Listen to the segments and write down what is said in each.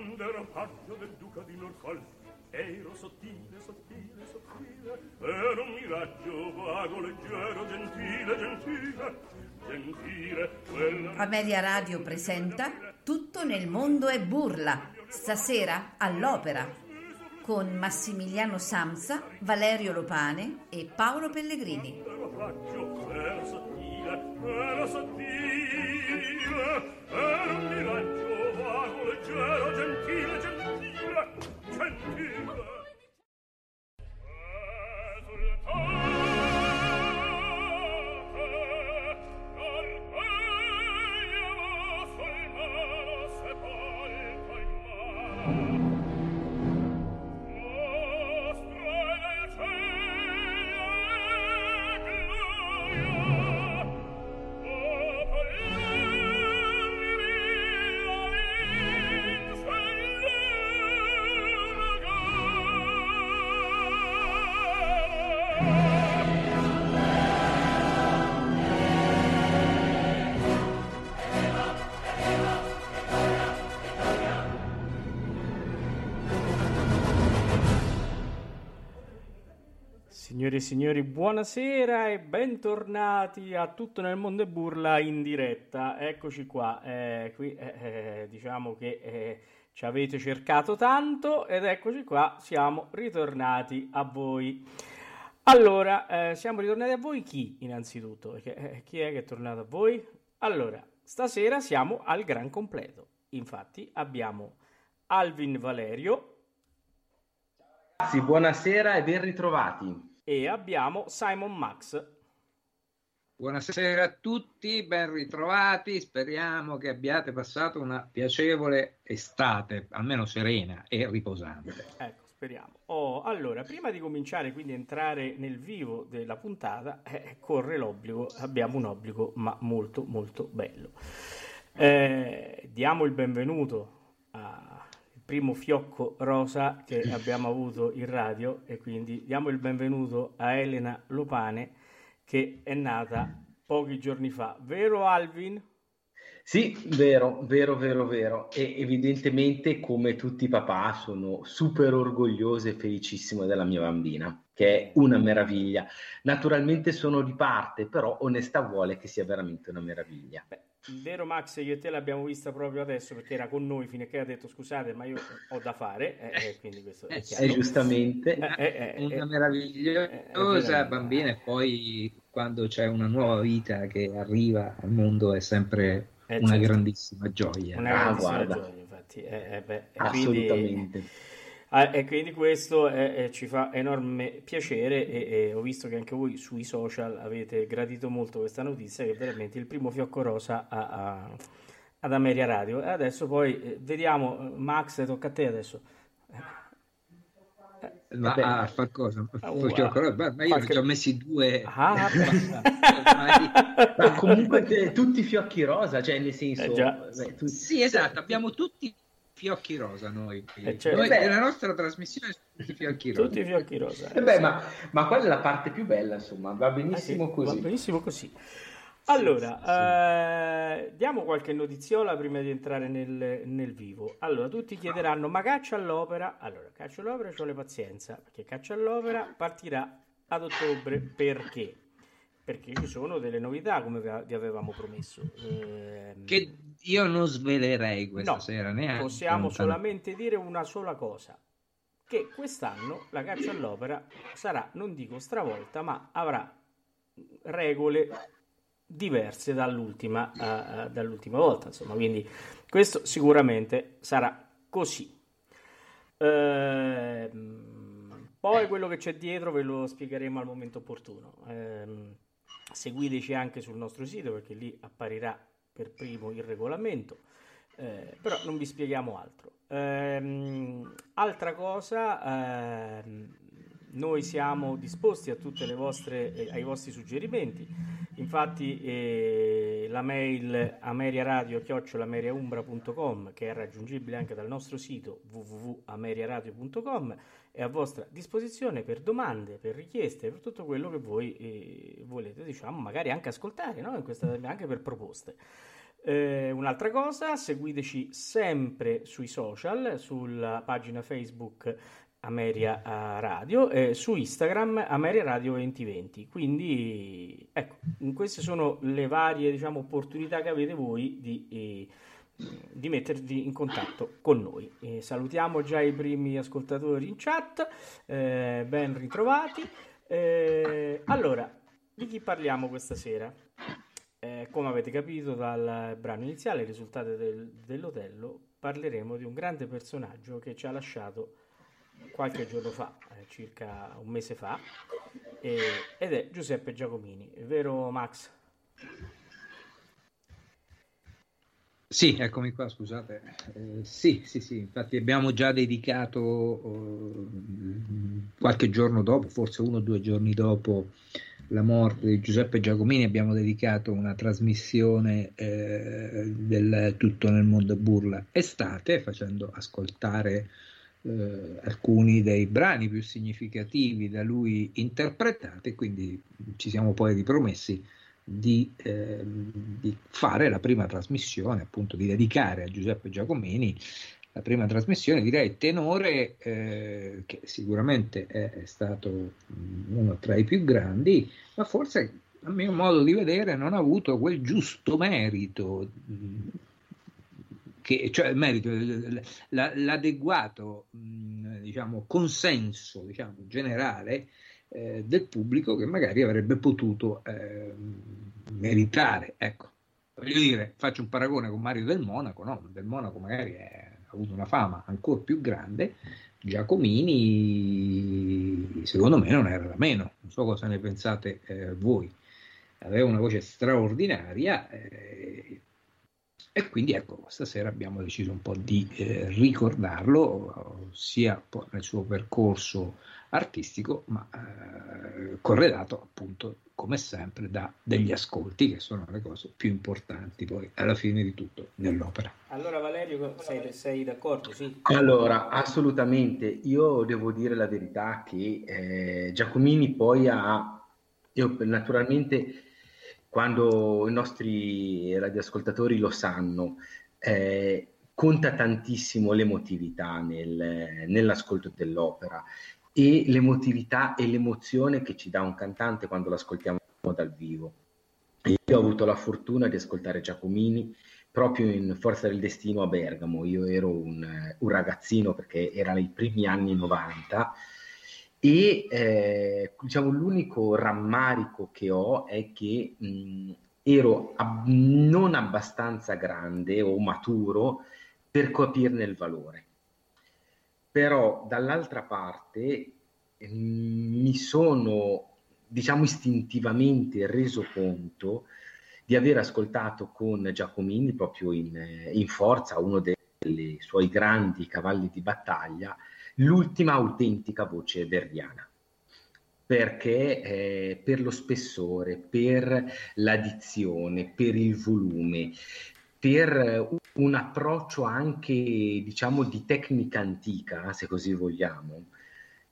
grande rapaggio del duca di Norfolk ero sottile, sottile, sottile ero un miraggio vago, leggero, gentile, gentile gentile quella... Amelia Radio presenta Tutto nel mondo è burla stasera all'opera con Massimiliano Samsa, Valerio Lopane e Paolo Pellegrini. era sottile era sottile era un miraggio e signori, buonasera e bentornati a Tutto nel mondo e burla in diretta. Eccoci qua, eh, qui eh, eh, diciamo che eh, ci avete cercato tanto ed eccoci qua, siamo ritornati a voi. Allora, eh, siamo ritornati a voi chi innanzitutto? Perché, eh, chi è che è tornato a voi? Allora, stasera siamo al gran completo. Infatti abbiamo Alvin Valerio Ragazzi, buonasera e ben ritrovati. E abbiamo Simon Max. Buonasera a tutti, ben ritrovati. Speriamo che abbiate passato una piacevole estate, almeno serena e riposante. Ecco, speriamo. Oh, allora, prima di cominciare quindi a entrare nel vivo della puntata, eh, corre l'obbligo, abbiamo un obbligo, ma molto molto bello. Eh, diamo il benvenuto al primo fiocco rosa che abbiamo avuto in radio e quindi diamo il benvenuto a Elena Lopane che è nata pochi giorni fa. Vero Alvin? Sì, vero, vero, vero, vero. E evidentemente, come tutti i papà, sono super orgoglioso e felicissimo della mia bambina, che è una meraviglia. Naturalmente sono di parte, però onestà vuole che sia veramente una meraviglia. Beh, vero Max, io e te l'abbiamo vista proprio adesso perché era con noi fino a che ha detto scusate ma io ho da fare, eh, eh, quindi questo è Eh, chiaro. E giustamente, Eh, eh, eh, Una eh, meravigliosa eh, bambina e poi quando c'è una nuova vita che arriva al mondo è sempre Eh, una certo. grandissima gioia. Una Ah, grandissima guarda. gioia, infatti. eh, eh, beh, e quindi- assolutamente. Ah, e quindi questo eh, eh, ci fa enorme piacere e, e ho visto che anche voi sui social avete gradito molto questa notizia che è veramente il primo fiocco rosa a- a- ad Ameria Radio. E adesso poi eh, vediamo, Max, tocca a te adesso. Ma Vabbè. a far cosa? Ah, wow. ho- ma- ma io Qualche- ci ho messi due. Ah, Ormai- Ma comunque te- tutti fiocchi rosa, cioè nel senso... Eh, beh, tu- Sì, esatto, abbiamo tutti fiocchi rosa noi. Eh, certo. Noi- Beh. la nostra trasmissione sono tutti fiocchi rosa. tutti i fiocchi rosa. Eh beh, ma, ma quella è la parte più bella, insomma, va sì, benissimo va così. benissimo così. Allora, sì, sì. eh, diamo qualche notiziola prima di entrare nel, nel vivo. Allora, tutti chiederanno, ma caccia all'opera? Allora, caccia all'opera, ci vuole pazienza, perché caccia all'opera partirà ad ottobre. Perché? Perché ci sono delle novità, come vi avevamo promesso. Ehm, Che io non svelerei questa No, sera neanche. possiamo lontano. solamente dire una sola cosa, che quest'anno la caccia all'opera sarà, non dico stravolta, ma avrà regole diverse dall'ultima, eh, dall'ultima volta, insomma, quindi questo sicuramente sarà così. Ehm, poi quello che c'è dietro ve lo spiegheremo al momento opportuno. Ehm, seguiteci anche sul nostro sito perché lì apparirà per primo il regolamento. Eh, però non vi spieghiamo altro. Ehm, altra cosa, ehm, noi siamo disposti a vostre, eh, ai vostri suggerimenti. Infatti, eh, la mail ameriaradio.com che è raggiungibile anche dal nostro sito www.ameriaradio.com è a vostra disposizione per domande, per richieste, per tutto quello che voi eh, volete, diciamo, magari anche ascoltare, no? Questa- anche per proposte. Eh, un'altra cosa, seguiteci sempre sui social, sulla pagina Facebook Ameria Radio, e su Instagram Ameria Radio 2020. Quindi, ecco, queste sono le varie diciamo, opportunità che avete voi di, eh, di mettervi in contatto con noi. Eh, salutiamo già i primi ascoltatori in chat, eh, ben ritrovati. Eh, allora, di chi parliamo questa sera? Eh, come avete capito dal brano iniziale, il risultato del, dell'Otello, parleremo di un grande personaggio che ci ha lasciato qualche giorno fa, eh, circa un mese fa, e, ed è Giuseppe Giacomini. È vero Max? Sì, eccomi qua, scusate. Eh, sì, sì, sì, infatti abbiamo già dedicato uh, qualche giorno dopo, forse uno o due giorni dopo la morte di Giuseppe Giacomini, abbiamo dedicato una trasmissione eh, del Tutto nel mondo burla estate, facendo ascoltare eh, alcuni dei brani più significativi da lui interpretati, quindi ci siamo poi ripromessi di, eh, di, fare la prima trasmissione, appunto di dedicare a Giuseppe Giacomini la prima trasmissione, direi tenore eh, che sicuramente è, stato uno tra i più grandi, ma forse a mio modo di vedere non ha avuto quel giusto merito che, cioè merito, l'adeguato diciamo, consenso diciamo, generale eh, del pubblico che magari avrebbe potuto eh, meritare. Ecco. Voglio dire, faccio un paragone con Mario del Monaco, no? Del Monaco magari ha avuto una fama ancora più grande, Giacomini secondo me non era da meno, non so cosa ne pensate eh, voi, aveva una voce straordinaria eh, e quindi ecco, stasera abbiamo deciso un po' di eh, ricordarlo sia nel suo percorso artistico, ma eh, corredato appunto come sempre da degli ascolti che sono le cose più importanti poi alla fine di tutto nell'opera. Allora Valerio, sei, sei d'accordo? Sì. Allora, assolutamente, io devo dire la verità che eh, Giacomini poi ha, io naturalmente quando i nostri radioascoltatori lo sanno, eh, conta tantissimo l'emotività nel, nell'ascolto dell'opera e l'emotività e l'emozione che ci dà un cantante quando l'ascoltiamo dal vivo. Io ho avuto la fortuna di ascoltare Giacomini proprio in Forza del Destino a Bergamo. Io ero un, un ragazzino perché erano i primi anni 90 e eh, diciamo l'unico rammarico che ho è che mh, ero ab- non abbastanza grande o maturo per capirne il valore. Però dall'altra parte mh, mi sono diciamo istintivamente reso conto di aver ascoltato con Giacomini proprio in, in forza uno dei suoi grandi cavalli di battaglia l'ultima autentica voce verdiana perché eh, per lo spessore, per l'addizione, per il volume, per un approccio anche diciamo di tecnica antica, se così vogliamo,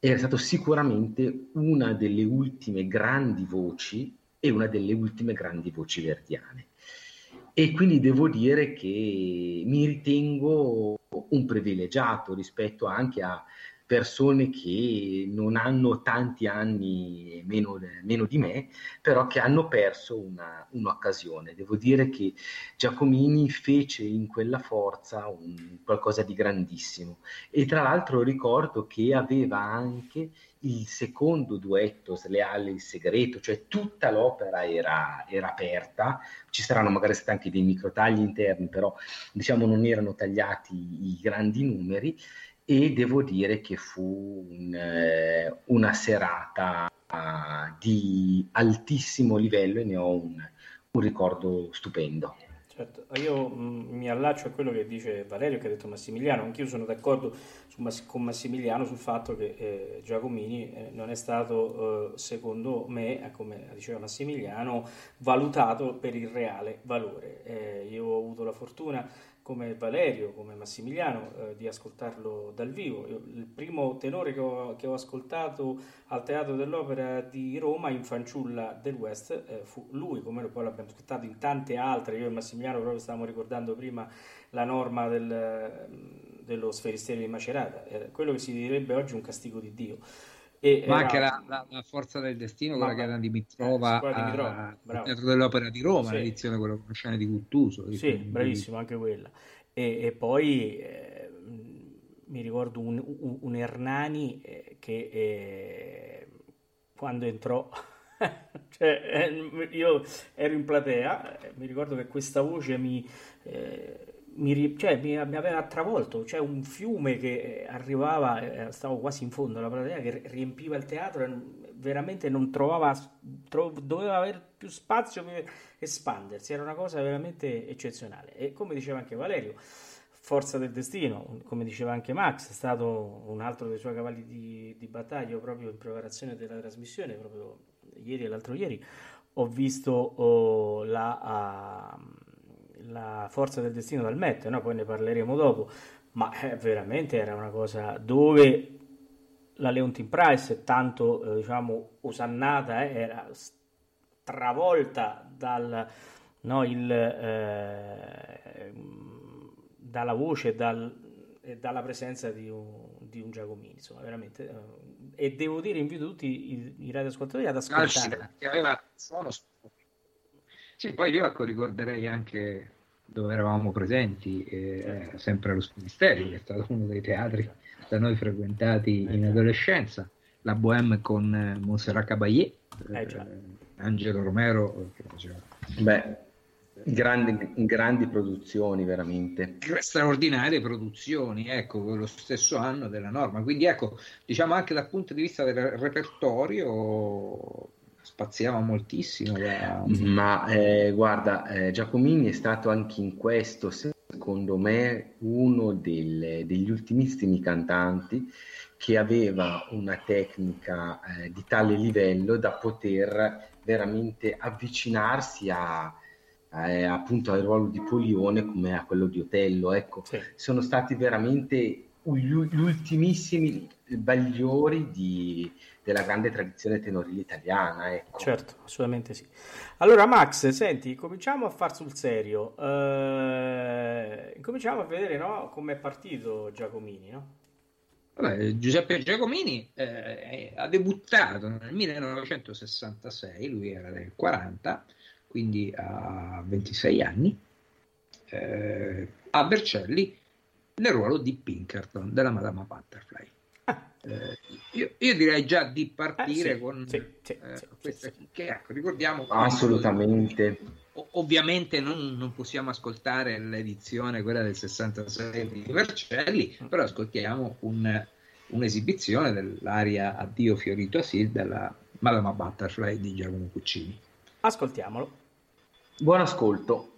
era stato sicuramente una delle ultime grandi voci e una delle ultime grandi voci verdiane. E quindi devo dire che mi ritengo un privilegiato rispetto anche a persone che non hanno tanti anni meno, meno di me, però che hanno perso una, un'occasione. Devo dire che Giacomini fece in quella forza un, qualcosa di grandissimo. E tra l'altro ricordo che aveva anche il secondo duetto, Sleale il segreto, cioè tutta l'opera era, era, aperta, ci saranno magari stati anche dei microtagli interni, però diciamo non erano tagliati i grandi numeri e devo dire che fu un, eh, una serata uh, di altissimo livello e ne ho un, un ricordo stupendo. Certo, io mh, mi allaccio a quello che dice Valerio, che ha detto Massimiliano, anch'io sono d'accordo su, con Massimiliano sul fatto che eh, Giacomini eh, non è stato, eh, secondo me, come diceva Massimiliano, valutato per il reale valore. Eh, io ho avuto la fortuna come Valerio, come Massimiliano, eh, di ascoltarlo dal vivo. Il primo tenore che ho, che ho, ascoltato al Teatro dell'Opera di Roma, in Fanciulla del West, eh, fu lui, come poi l'abbiamo ascoltato in tante altre. Io e Massimiliano proprio stavamo ricordando prima la norma del, dello sferisterio di Macerata, eh, quello che si direbbe oggi un castigo di Dio. E, ma anche la, la, la, forza del destino, quella che era Dimitrova, eh, Dimitrova al Teatro dell'Opera di Roma, sì. l'edizione quella con scene di Guttuso. Sì, bravissimo, anche quella. E, e poi eh, mi ricordo un, un, un Hernani eh, che eh, quando entrò, cioè, eh, io ero in platea, mi ricordo che questa voce mi mi, cioè, mi, mi, aveva travolto, c'è un fiume che arrivava, eh, stavo quasi in fondo alla platea, che riempiva il teatro e veramente non trovava, tro, doveva avere più spazio per espandersi, era una cosa veramente eccezionale. E come diceva anche Valerio, forza del destino, come diceva anche Max, è stato un altro dei suoi cavalli di, di battaglia proprio in preparazione della trasmissione, proprio ieri e l'altro ieri, ho visto oh, la... Uh, la forza del destino dal Met, no? poi ne parleremo dopo, ma eh, veramente era una cosa dove la Leontin Price, tanto eh, diciamo osannata, eh, era travolta dal, no, il, eh, dalla voce dal, e dalla presenza di un, di un Giacomini, insomma, veramente. Eh, e devo dire, invito tutti i, i radioascoltatori ad ascoltare. Che aveva suono sì, poi io ecco, ricorderei anche dove eravamo presenti, eh, sempre allo Spinisterio, che è stato uno dei teatri da noi frequentati in adolescenza, la Bohème con eh, Montserrat Caballé, eh, Angelo Romero che faceva. Beh, grandi, grandi produzioni veramente. Straordinarie produzioni, ecco, lo stesso anno della norma. Quindi ecco, diciamo anche dal punto di vista del repertorio spaziava moltissimo. Da... Ma eh, guarda, eh, Giacomini è stato anche in questo, secondo me, uno del, degli ultimissimi cantanti che aveva una tecnica eh, di tale livello da poter veramente avvicinarsi a, eh, appunto al ruolo di Polione come a quello di Otello. Ecco, sì. sono stati veramente gli ultimissimi bagliori di, della grande tradizione tenorile italiana. Ecco. Certo, assolutamente sì. Allora Max, senti, cominciamo a far sul serio. Eh, cominciamo a vedere no, come è partito Giacomini, no? Vabbè, Giuseppe Giacomini eh, ha debuttato nel 1966, lui era del 40, quindi ha 26 anni, eh, a Vercelli nel ruolo di Pinkerton della Madama Butterfly. Eh, io, io, direi già di partire eh, sì, con sì, sì, eh, questa che ecco, ricordiamo assolutamente. ovviamente non, non, possiamo ascoltare l'edizione quella del 66 di Vercelli però ascoltiamo un, un'esibizione dell'aria Addio fiorito a Sil della Madama Butterfly di Giacomo Puccini. Ascoltiamolo. Buon ascolto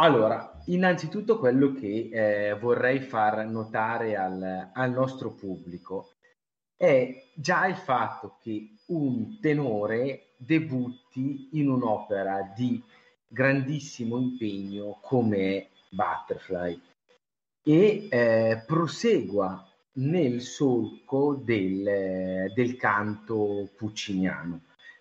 Allora, innanzitutto quello che eh, vorrei far notare al, al nostro pubblico è già il fatto che un tenore debutti in un'opera di grandissimo impegno come Butterfly e eh, prosegua nel solco del, del canto pucciniano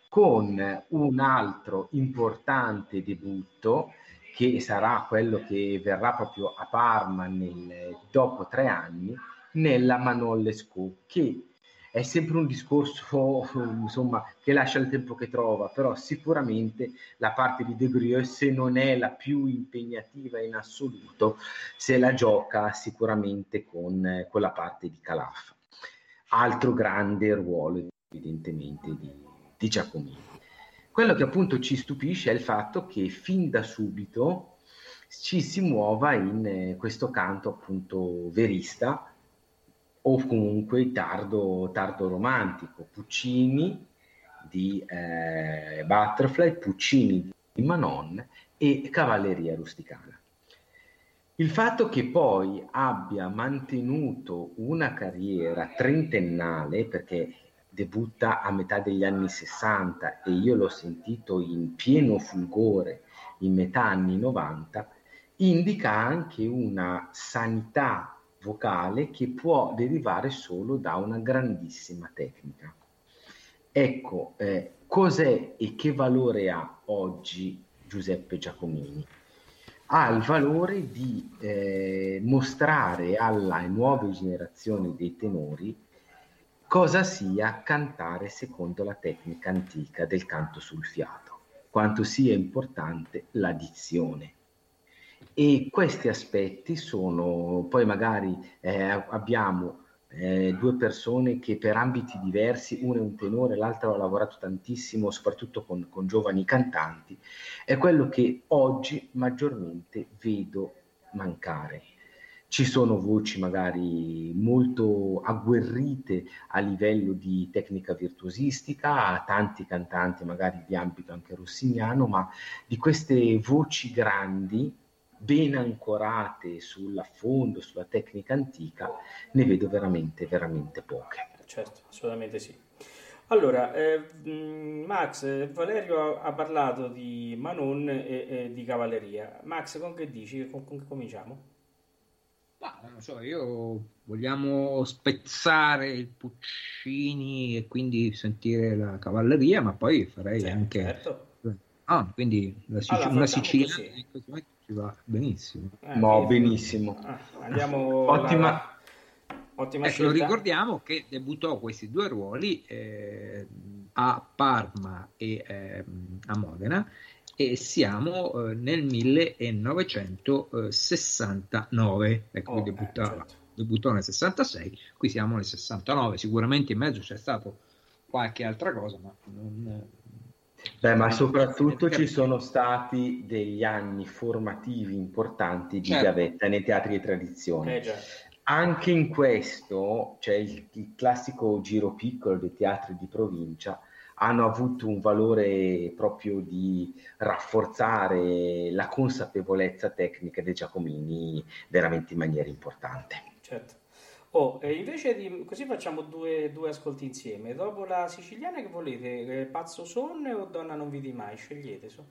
con un altro importante debutto che sarà quello che verrà proprio a Parma nel, dopo tre anni nella Manon Lescaut che è sempre un discorso insomma, che lascia il tempo che trova, però sicuramente la parte di De Grieux, se non è la più impegnativa in assoluto, se la gioca sicuramente con, con la parte di Calaf. Altro grande ruolo evidentemente di, di Giacomini. Quello che appunto ci stupisce è il fatto che fin da subito ci si muova in eh, questo canto appunto verista, o comunque tardo, tardo romantico, Puccini di eh, Butterfly, Puccini di Manon e Cavalleria rusticana. Il fatto che poi abbia mantenuto una carriera trentennale, perché debutta a metà degli anni 60 e io l'ho sentito in pieno fulgore in metà anni 90, indica anche una sanità vocale che può derivare solo da una grandissima tecnica. Ecco, eh, cos'è e che valore ha oggi Giuseppe Giacomini? Ha il valore di eh, mostrare alle nuove generazioni dei tenori cosa sia cantare secondo la tecnica antica del canto sul fiato, quanto sia importante la dizione e questi aspetti sono, poi magari eh, abbiamo eh, due persone che per ambiti diversi, uno è un tenore, l'altro ha lavorato tantissimo, soprattutto con, con giovani cantanti, è quello che oggi maggiormente vedo mancare. Ci sono voci magari molto agguerrite a livello di tecnica virtuosistica, tanti cantanti magari di ambito anche rossiniano, ma di queste voci grandi ben ancorate sull'affondo, sulla tecnica antica, ne vedo veramente, veramente poche. Certo, assolutamente sì. Allora, eh, Max, Valerio ha parlato di Manon e, e, di cavalleria. Max, con che dici? Con, con che cominciamo? Ma non so, io vogliamo spezzare il Puccini e quindi sentire la cavalleria, ma poi farei sì, anche... Certo. Ah, quindi la Sic- allora, una siciliana ci va benissimo. Eh, no, benissimo. Ah, andiamo Ottima. La... Ottima ecco, ricordiamo che debuttò questi due ruoli eh, a Parma e eh, a Modena e siamo eh, nel 1969, ecco, oh, debuttava, certo. debuttò nel 66, qui siamo nel 69, sicuramente in mezzo c'è stato qualche altra cosa, ma non, Beh, ma soprattutto ci sono stati degli anni formativi importanti di certo. gavetta nei teatri di tradizione. Eh, Anche in questo, cioè il, il classico giro piccolo dei teatri di provincia, hanno avuto un valore proprio di rafforzare la consapevolezza tecnica dei Giacomini veramente in maniera importante. Certo. Oh, invece di così facciamo due, due, ascolti insieme. Dopo la siciliana che volete? Eh, Pazzo Sonne o Donna non vidi mai? Scegliete so.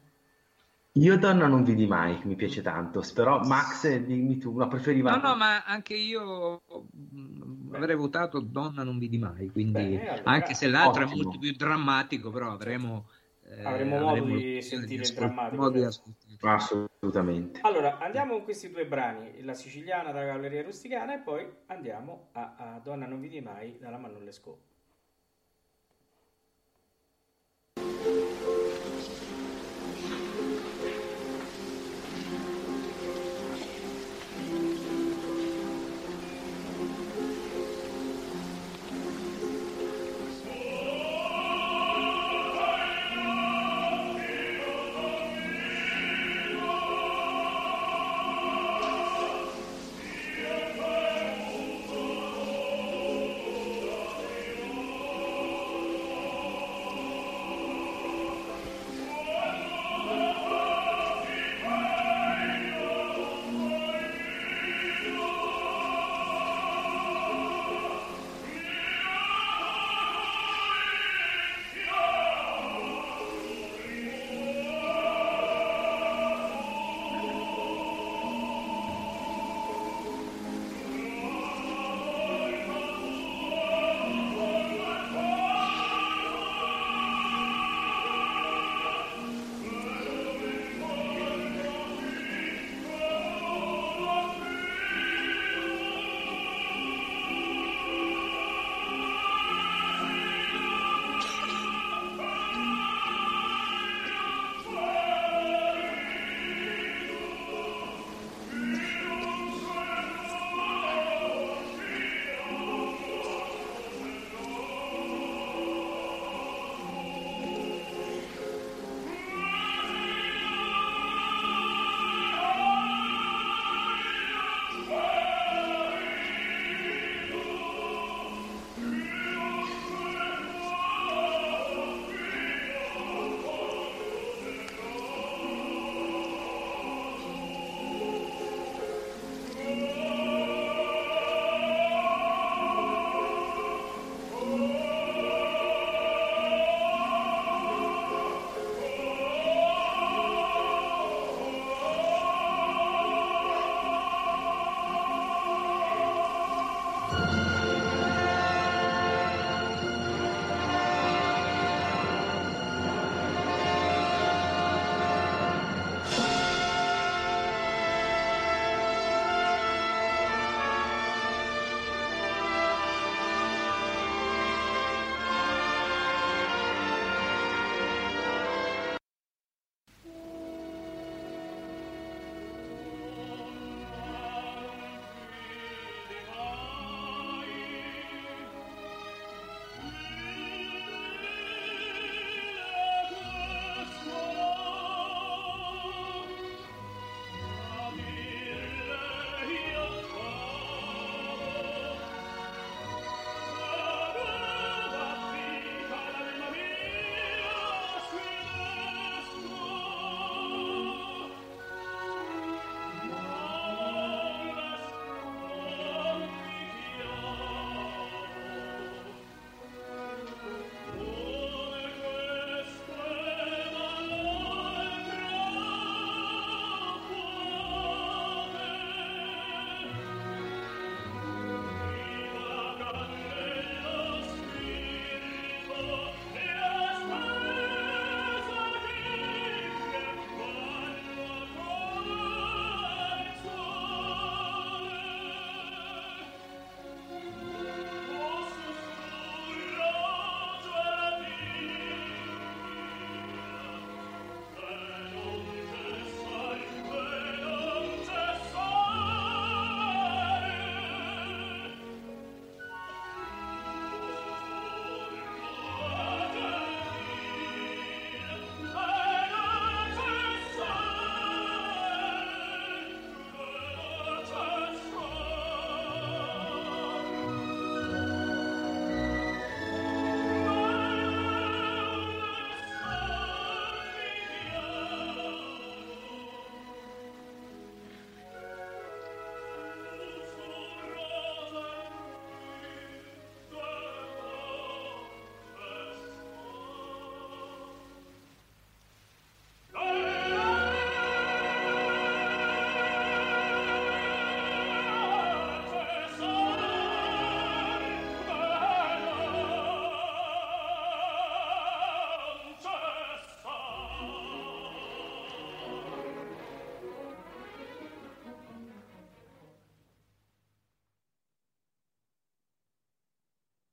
Io Donna non vidi mai, mi piace tanto, però Max, dimmi tu, la preferiva? No, no, ma anche io Beh. avrei votato Donna non vidi mai, quindi Beh, allora, anche se l'altro ottimo. è molto più drammatico, però avremo... Eh, avremo modo di sentire il drammatico. Modo di ascoltare. Assolutamente. Allora, andiamo con questi due brani, la siciliana da Cavalleria Rusticana e poi andiamo a, a Donna non vidi mai dalla Manon Lescaut.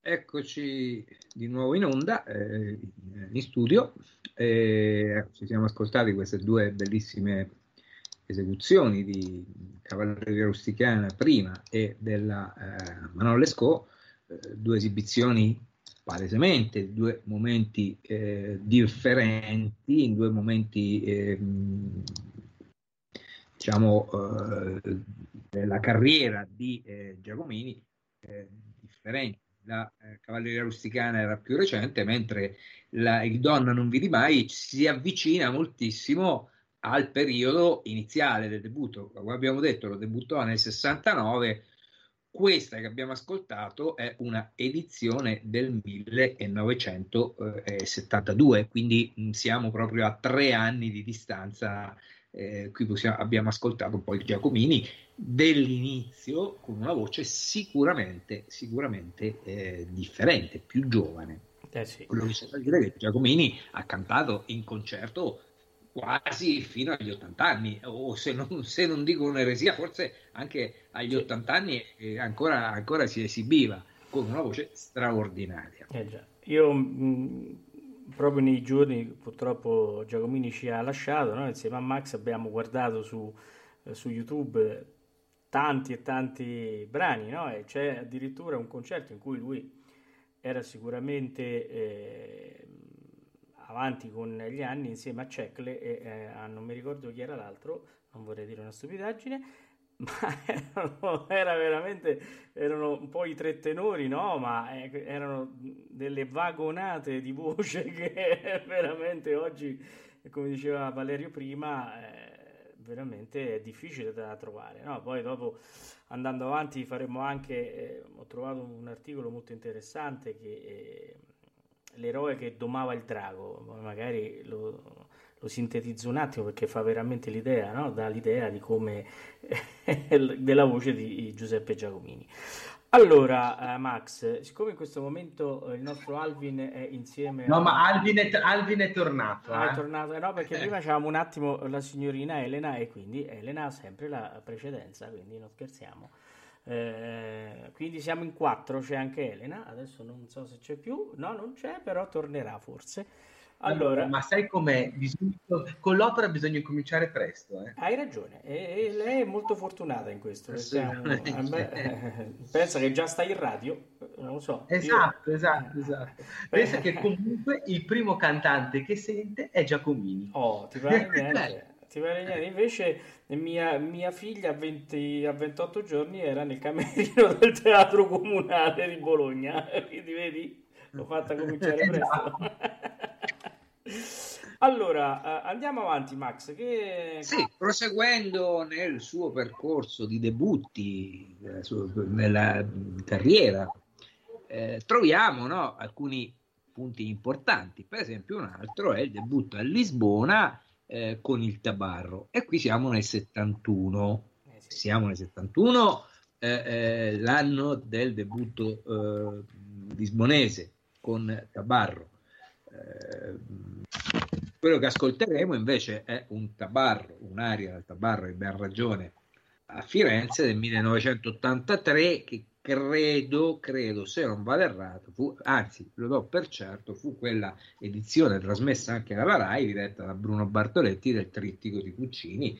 Eccoci di nuovo in onda, eh, in studio. Eh, ci siamo ascoltati queste due bellissime esecuzioni di Cavalleria Rusticana prima e della eh, Manon Lescaut, eh, due esibizioni palesemente, due momenti eh, differenti, in due momenti ehm, diciamo eh, della carriera di Giacomini differenti la eh, Cavalleria Rusticana era più recente, mentre la, il Donna non vidi mai si avvicina moltissimo al periodo iniziale del debutto. Come abbiamo detto, lo debuttò nel 69. Questa che abbiamo ascoltato è una edizione del 1972, quindi mh, siamo proprio a tre anni di distanza. Eh, qui possiamo, abbiamo ascoltato poi Giacomini dell'inizio con una voce sicuramente, sicuramente eh, differente, più giovane. Eh sì. Quello che c'è da dire è che Giacomini ha cantato in concerto quasi fino agli 80 anni, o se non, se non dico un'eresia, forse anche agli 80 anni eh, ancora, ancora, si esibiva con una voce straordinaria. Eh Io mh, proprio nei giorni purtroppo Giacomini ci ha lasciato, no? insieme a Max abbiamo guardato su, eh, su YouTube tanti e tanti brani, no? E c'è addirittura un concerto in cui lui era sicuramente eh, avanti con gli anni insieme a Cecle e eh, a non mi ricordo chi era l'altro, non vorrei dire una stupidaggine, ma erano, era veramente, erano un po' i tre tenori, no? Ma eh, erano delle vagonate di voce che veramente oggi, come diceva Valerio prima, eh, veramente è difficile da trovare. No? Poi dopo andando avanti faremo anche, eh, ho trovato un articolo molto interessante che eh, l'eroe che domava il drago, magari lo, lo, sintetizzo un attimo perché fa veramente l'idea, no? dà l'idea di come della voce di Giuseppe Giacomini. Allora, uh, Max, siccome in questo momento uh, il nostro Alvin è insieme. No, a... ma Alvin è, Alvin è tornato. Ah, eh? è tornato, eh, no, perché prima c'avevamo un attimo la signorina Elena e quindi Elena ha sempre la precedenza, quindi non scherziamo. Eh, quindi siamo in quattro, c'è anche Elena, adesso non so se c'è più, no, non c'è, però tornerà forse. Allora, ma sai com'è? Bisogna, con l'opera bisogna cominciare presto. Eh. Hai ragione, e, e, lei è molto fortunata in questo. Siamo, eh, pensa che già sta in radio, non lo so. Esatto, io... esatto, esatto. Pensa che comunque il primo cantante che sente è Giacomini. Oh, ti pare niente. ti pare niente. Invece mia, mia figlia a, 20, a 28 giorni era nel camerino del teatro comunale di Bologna, quindi vedi, l'ho fatta cominciare presto. Allora, eh, andiamo avanti, Max. Che... Sì, proseguendo nel suo percorso di debutti eh, nella carriera, eh, troviamo no, alcuni punti importanti. Per esempio, un altro è il debutto a Lisbona eh, con il Tabarro. E qui siamo nel 71. Eh, sì. Siamo nel 71, eh, l'anno del debutto lisbonese con Tabarro quello che ascolteremo invece è un tabarro, un'aria del tabarro di Ben Ragione a Firenze del 1983 che credo, credo, se non vado errato, fu, anzi lo do per certo, fu quella edizione trasmessa anche dalla RAI, diretta da Bruno Bartoletti del Trittico di Puccini.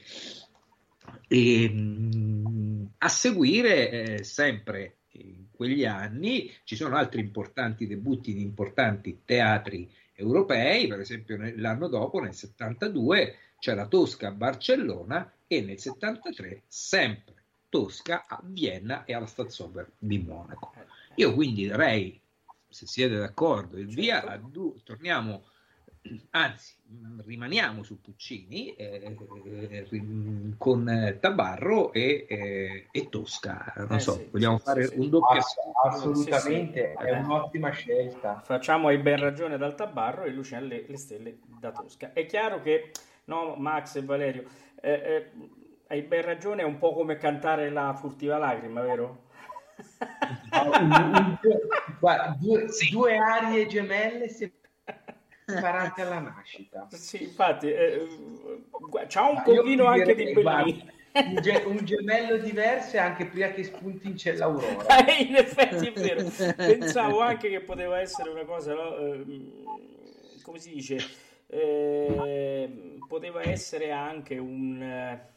E, ehm, a seguire, eh, sempre in quegli anni, ci sono altri importanti debutti di importanti teatri europei, per esempio l'anno dopo, nel 72, c'era Tosca a Barcellona e nel 73 sempre Tosca a Vienna e alla Staatsoper di Monaco. Io quindi direi, se siete d'accordo, il via, certo. torniamo anzi rimaniamo su Puccini eh, eh, con Tabarro e, eh, e Tosca. Non eh so, sì, vogliamo sì, fare sì, un doppio assolutamente è un'ottima scelta. Facciamo hai ben ragione dal Tabarro e Luciano le, le stelle da Tosca. È chiaro che no Max e Valerio eh, eh, hai ben ragione è un po' come cantare la furtiva lacrima vero? un, un, guarda, due, due arie gemelle se imparate alla nascita. Sì, infatti, eh, c'ha un Ma pochino anche di Bellini. un, ge- un, gemello diverso e anche prima che spunti in c'è l'aurora. Eh, in effetti è vero. Pensavo anche che poteva essere una cosa, no? eh, come si dice, eh, poteva essere anche un... Eh,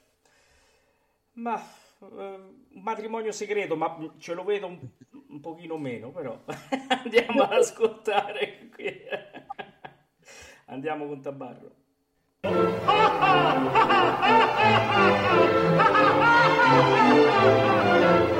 ma eh, un matrimonio segreto, ma ce lo vedo un, un pochino meno, però andiamo ad ascoltare. Andiamo con Tabarro.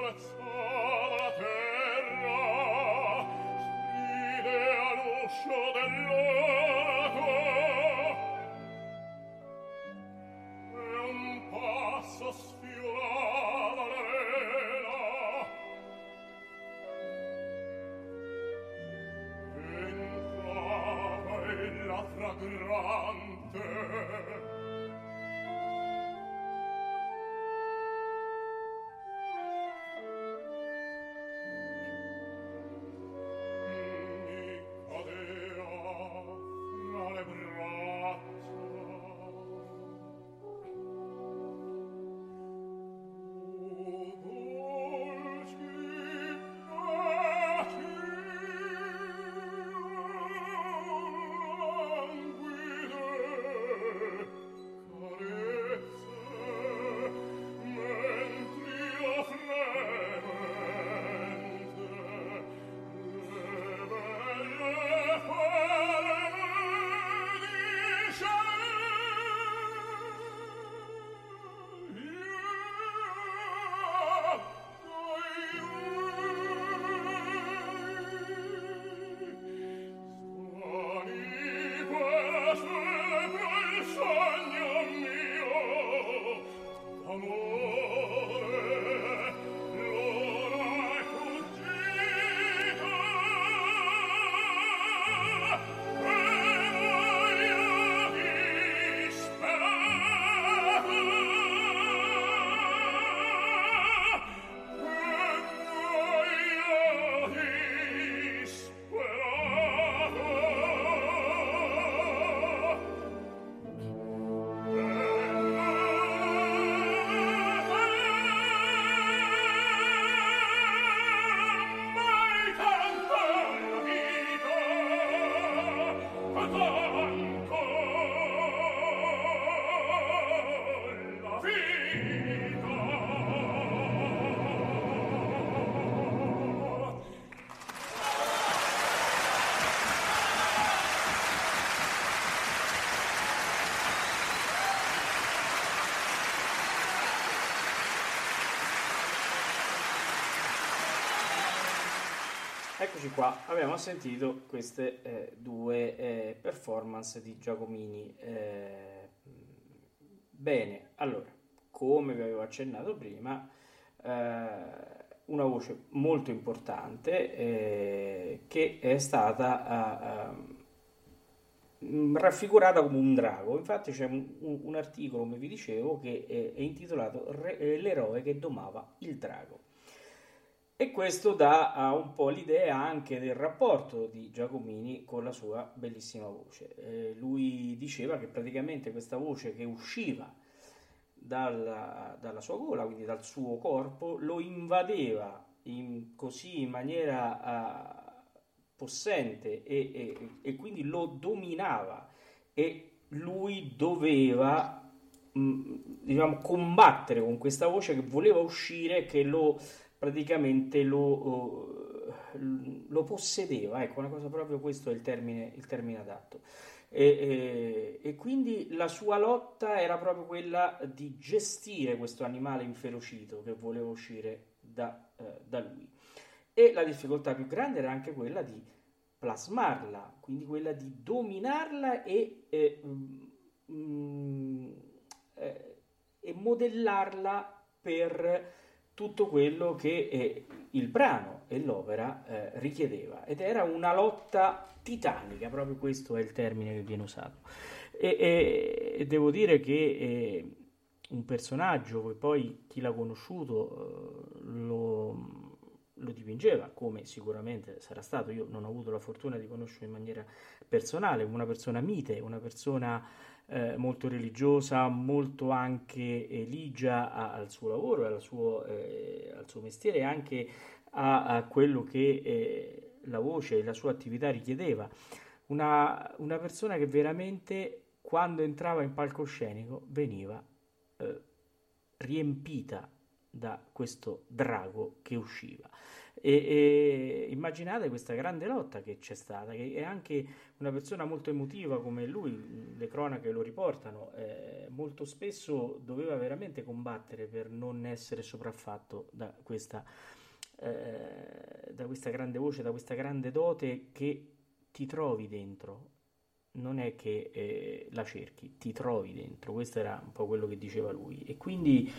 Jonas! Eccoci qua, abbiamo sentito queste eh, due eh, performance di Giacomini. Eh, bene, allora, come vi avevo accennato prima, eh, una voce molto importante eh, che è stata uh, raffigurata come un drago. Infatti c'è un, un articolo, come vi dicevo, che è, è intitolato L'eroe che domava il drago. E questo dà un po' l'idea anche del rapporto di Giacomini con la sua bellissima voce. Eh, lui diceva che praticamente questa voce che usciva dalla, dalla, sua gola, quindi dal suo corpo, lo invadeva in, così in maniera uh, possente e, e, e, quindi lo dominava e lui doveva mh, diciamo, combattere con questa voce che voleva uscire, che lo praticamente lo, lo possedeva, ecco una cosa proprio questo è il termine, il termine adatto. E, e, e, quindi la sua lotta era proprio quella di gestire questo animale inferocito che voleva uscire da, eh, da lui. E la difficoltà più grande era anche quella di plasmarla, quindi quella di dominarla e, e, mm, eh, e modellarla per tutto quello che eh, il brano e l'opera eh, richiedeva ed era una lotta titanica, proprio questo è il termine che viene usato. E, e, e devo dire che eh, un personaggio poi chi l'ha conosciuto eh, lo, lo dipingeva, come sicuramente sarà stato, io non ho avuto la fortuna di conoscerlo in maniera personale, una persona mite, una persona eh, molto religiosa, molto anche eligia a, al suo lavoro, al suo, eh, al suo mestiere e anche a, a quello che eh, la voce e la sua attività richiedeva. Una, una, persona che veramente quando entrava in palcoscenico veniva eh, riempita da questo drago che usciva. E, e, immaginate questa grande lotta che c'è stata, che è anche una persona molto emotiva come lui, le cronache lo riportano, eh, molto spesso doveva veramente combattere per non essere sopraffatto da questa, eh, da questa grande voce, da questa grande dote che ti trovi dentro. Non è che eh, la cerchi, ti trovi dentro, questo era un po' quello che diceva lui. E quindi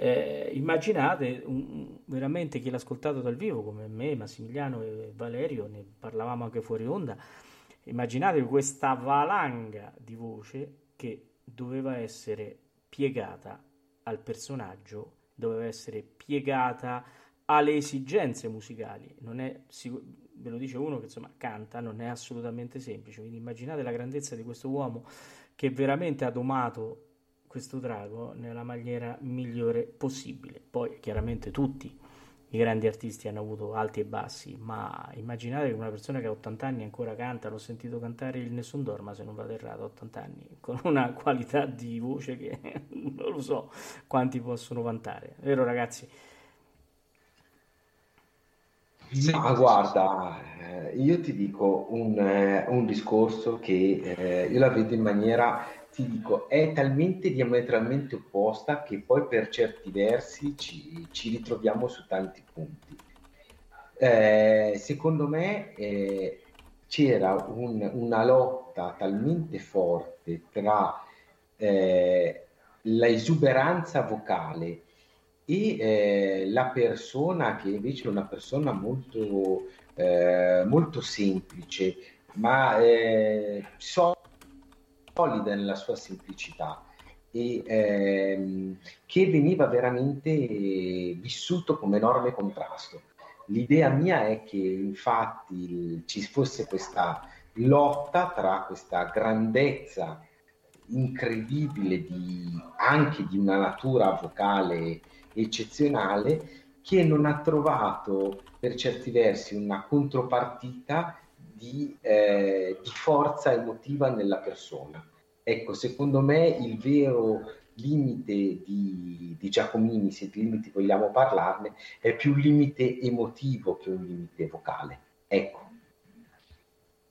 eh, immaginate un, veramente chi l'ha ascoltato dal vivo come me, Massimiliano e Valerio, ne parlavamo anche fuori onda, immaginate questa valanga di voce che doveva essere piegata al personaggio, doveva essere piegata alle esigenze musicali. Non è, ve lo dice uno che insomma canta, non è assolutamente semplice. Quindi immaginate la grandezza di questo uomo che veramente ha domato questo drago nella maniera migliore possibile. Poi chiaramente tutti i grandi artisti hanno avuto alti e bassi, ma immaginate che una persona che ha 80 anni ancora canta, l'ho sentito cantare il Nessun Dorma se non vado errato, 80 anni, con una qualità di voce che non lo so quanti possono vantare, vero ragazzi? Ma guarda, eh, io ti dico un, eh, un discorso che eh, io la vedo in maniera ti dico, è talmente diametralmente opposta che poi per certi versi ci, ci ritroviamo su tanti punti. Eh, secondo me eh, c'era un, una lotta talmente forte tra eh, l'esuberanza vocale e eh, la persona che invece è una persona molto, eh, molto semplice, ma eh, so solida nella sua semplicità e ehm, che veniva veramente vissuto come enorme contrasto. L'idea mia è che infatti ci fosse questa lotta tra questa grandezza incredibile di, anche di una natura vocale eccezionale che non ha trovato per certi versi una contropartita di, eh, di forza emotiva nella persona. Ecco, secondo me il vero limite di, di, Giacomini, se di limiti vogliamo parlarne, è più un limite emotivo che un limite vocale. Ecco.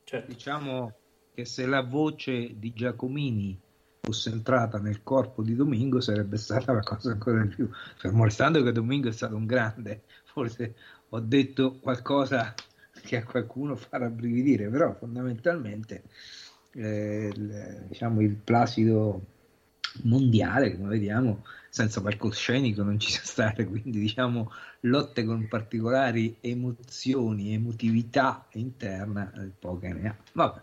Certo. Diciamo che se la voce di Giacomini fosse entrata nel corpo di Domingo sarebbe stata la cosa ancora di più. Fermo restando che Domingo è stato un grande, forse ho detto qualcosa che a qualcuno fa rabbrividire, però fondamentalmente eh, il, diciamo, il placido mondiale, come vediamo, senza palcoscenico non ci sa stare, quindi diciamo lotte con particolari emozioni, emotività interna, eh, poche ne ha. Vabbè.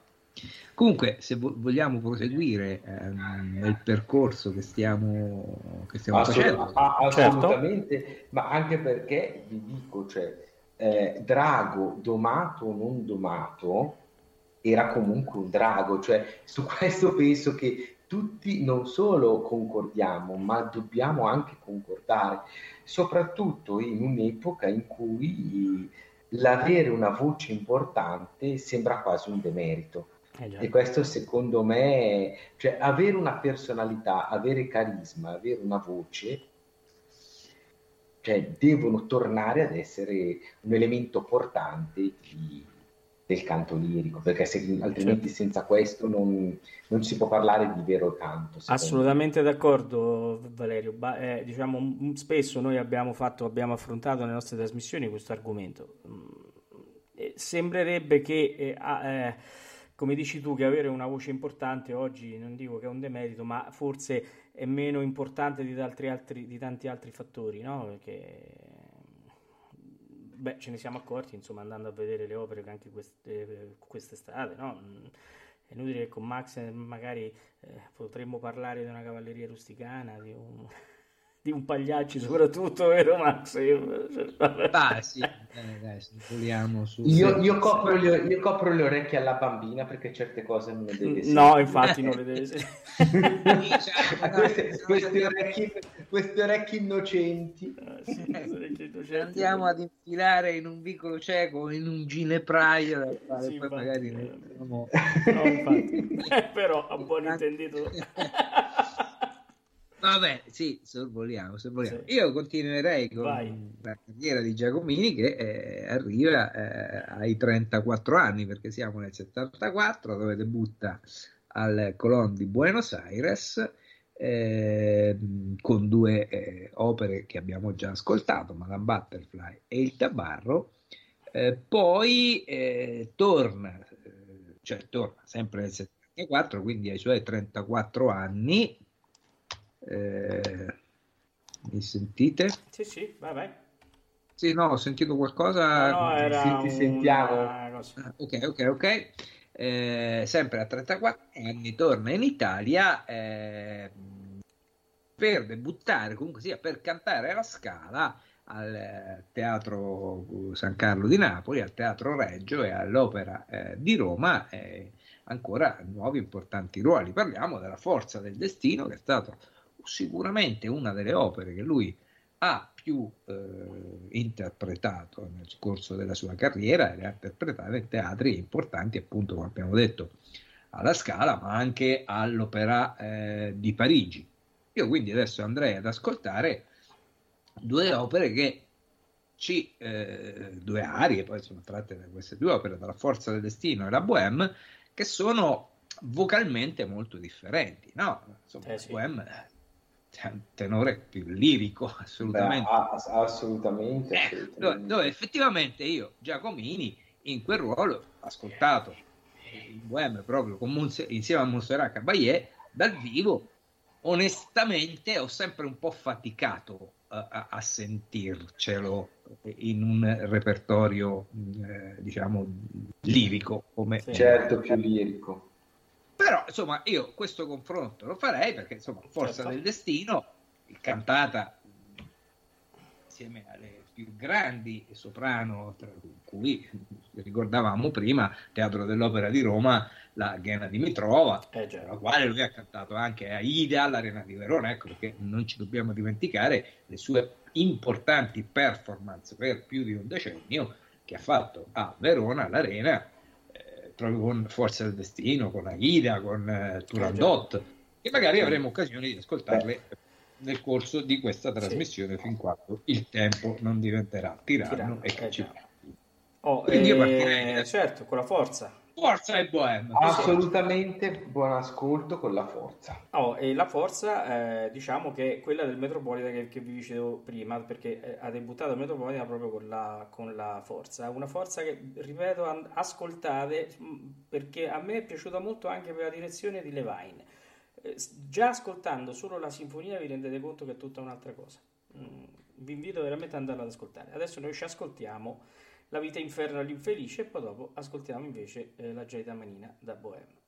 Comunque, se vo- vogliamo proseguire ehm, nel percorso che stiamo, che stiamo Assolut- facendo, a- assolutamente, certo. ma anche perché vi dico, cioè, eh, Drago domato o non domato era comunque un drago, cioè su questo penso che tutti non solo concordiamo, ma dobbiamo anche concordare, soprattutto in un'epoca in cui l'avere una voce importante sembra quasi un demerito. Eh e questo secondo me, cioè avere una personalità, avere carisma, avere una voce, cioè devono tornare ad essere un elemento portante di, del canto lirico, perché se, altrimenti certo. senza questo non, non, si può parlare di vero canto. Assolutamente me. d'accordo Valerio, ba- eh, diciamo, spesso noi abbiamo, fatto, abbiamo affrontato nelle nostre trasmissioni questo argomento. Mm, sembrerebbe che eh, eh, come dici tu, che avere una voce importante oggi non dico che è un demerito, ma forse è meno importante di, altri, di tanti altri fattori, no? Perché beh, ce ne siamo accorti, insomma, andando a vedere le opere che anche queste, quest'estate, no? È inutile che con Max magari eh, potremmo parlare di una cavalleria rusticana, di un di un pagliacci soprattutto, vero Max? Ah, sì, eh, dai, vogliamo su... io, io, copro le, io, copro le, orecchie alla bambina perché certe cose non le deve sentire. No, infatti non le deve sentire. queste, queste, orecchie, queste orecchie innocenti. Ah, sì, innocenti. Andiamo ad infilare in un vicolo cieco, in un ginepraio, sì, poi magari... Eh, no, infatti. Però a buon intendito... Vabbè, sì, sorvoliamo, sorvoliamo. Sì. Io continuerei con Vai. la carriera di Giacomini che eh, arriva eh, ai 34 anni, perché siamo nel 74, dove debutta al Colón di Buenos Aires, eh, con due eh, opere che abbiamo già ascoltato, Madame Butterfly e Il Tabarro. Eh, poi eh, torna, cioè torna sempre nel 74, quindi ai suoi 34 anni, eh, mi sentite? Sì, sì, vai, vai. Sì, no, ho sentito qualcosa. No, no era sì, ti sentiamo. Ah, ok, ok, ok. Eh, sempre a 34 anni torna in Italia eh, per debuttare, comunque sia per cantare alla Scala al Teatro San Carlo di Napoli, al Teatro Reggio e all'Opera eh, di Roma, eh, ancora nuovi importanti ruoli. Parliamo della Forza del Destino, che è stato sicuramente una delle opere che lui ha più eh, interpretato nel corso della sua carriera e le ha interpretate in teatri importanti, appunto, come abbiamo detto, alla Scala, ma anche all'Opera eh, di Parigi. Io quindi adesso andrei ad ascoltare due opere che ci, eh, due arie, poi sono tratte da queste due opere, dalla Forza del Destino e la Bohème, che sono vocalmente molto differenti, no? Insomma, eh sì. Bohème cioè, un tenore più lirico, assolutamente. Beh, assolutamente, eh, dove, dove, effettivamente io, Giacomini, in quel ruolo, ho ascoltato il Bohème proprio Monse, insieme a Montserrat Caballé, dal vivo, onestamente ho sempre un po' faticato a, a, a sentircelo in un repertorio, eh, diciamo, lirico. Come... Certo, più lirico però, insomma, io questo confronto lo farei perché, insomma, Forza certo. del Destino, cantata insieme alle più grandi soprano, tra cui ricordavamo prima, Teatro dell'Opera di Roma, la Ghena Dimitrova, eh, la quale lui ha cantato anche a Ida all'Arena di Verona, ecco perché non ci dobbiamo dimenticare le sue importanti performance per più di un decennio che ha fatto a Verona, all'Arena, proprio con Forza del Destino, con Aida, con eh, Turandot, e magari avremo occasione di ascoltarle nel corso di questa trasmissione sì. fin quando il tempo non diventerà tiranno, tiranno e cacciato. Oh, Quindi io partirei. Eh, certo, con la forza. Forza e Bohem. Assolutamente buon ascolto con la forza. Oh, e la forza, eh, diciamo che è quella del Metropolitan che, che vi dicevo prima, perché eh, ha debuttato Metropolitan proprio con la, con la forza. Una forza che, ripeto, an- ascoltate, perché a me è piaciuta molto anche per la direzione di Levine. Eh, già ascoltando solo la sinfonia vi rendete conto che è tutta un'altra cosa. Mm, vi invito veramente ad andarla ad ascoltare. Adesso noi ci ascoltiamo la vita inferno all'infelice e poi dopo ascoltiamo invece eh, la gelida manina da Bohème.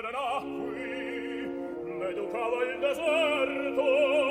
tornerà me l'educava il deserto.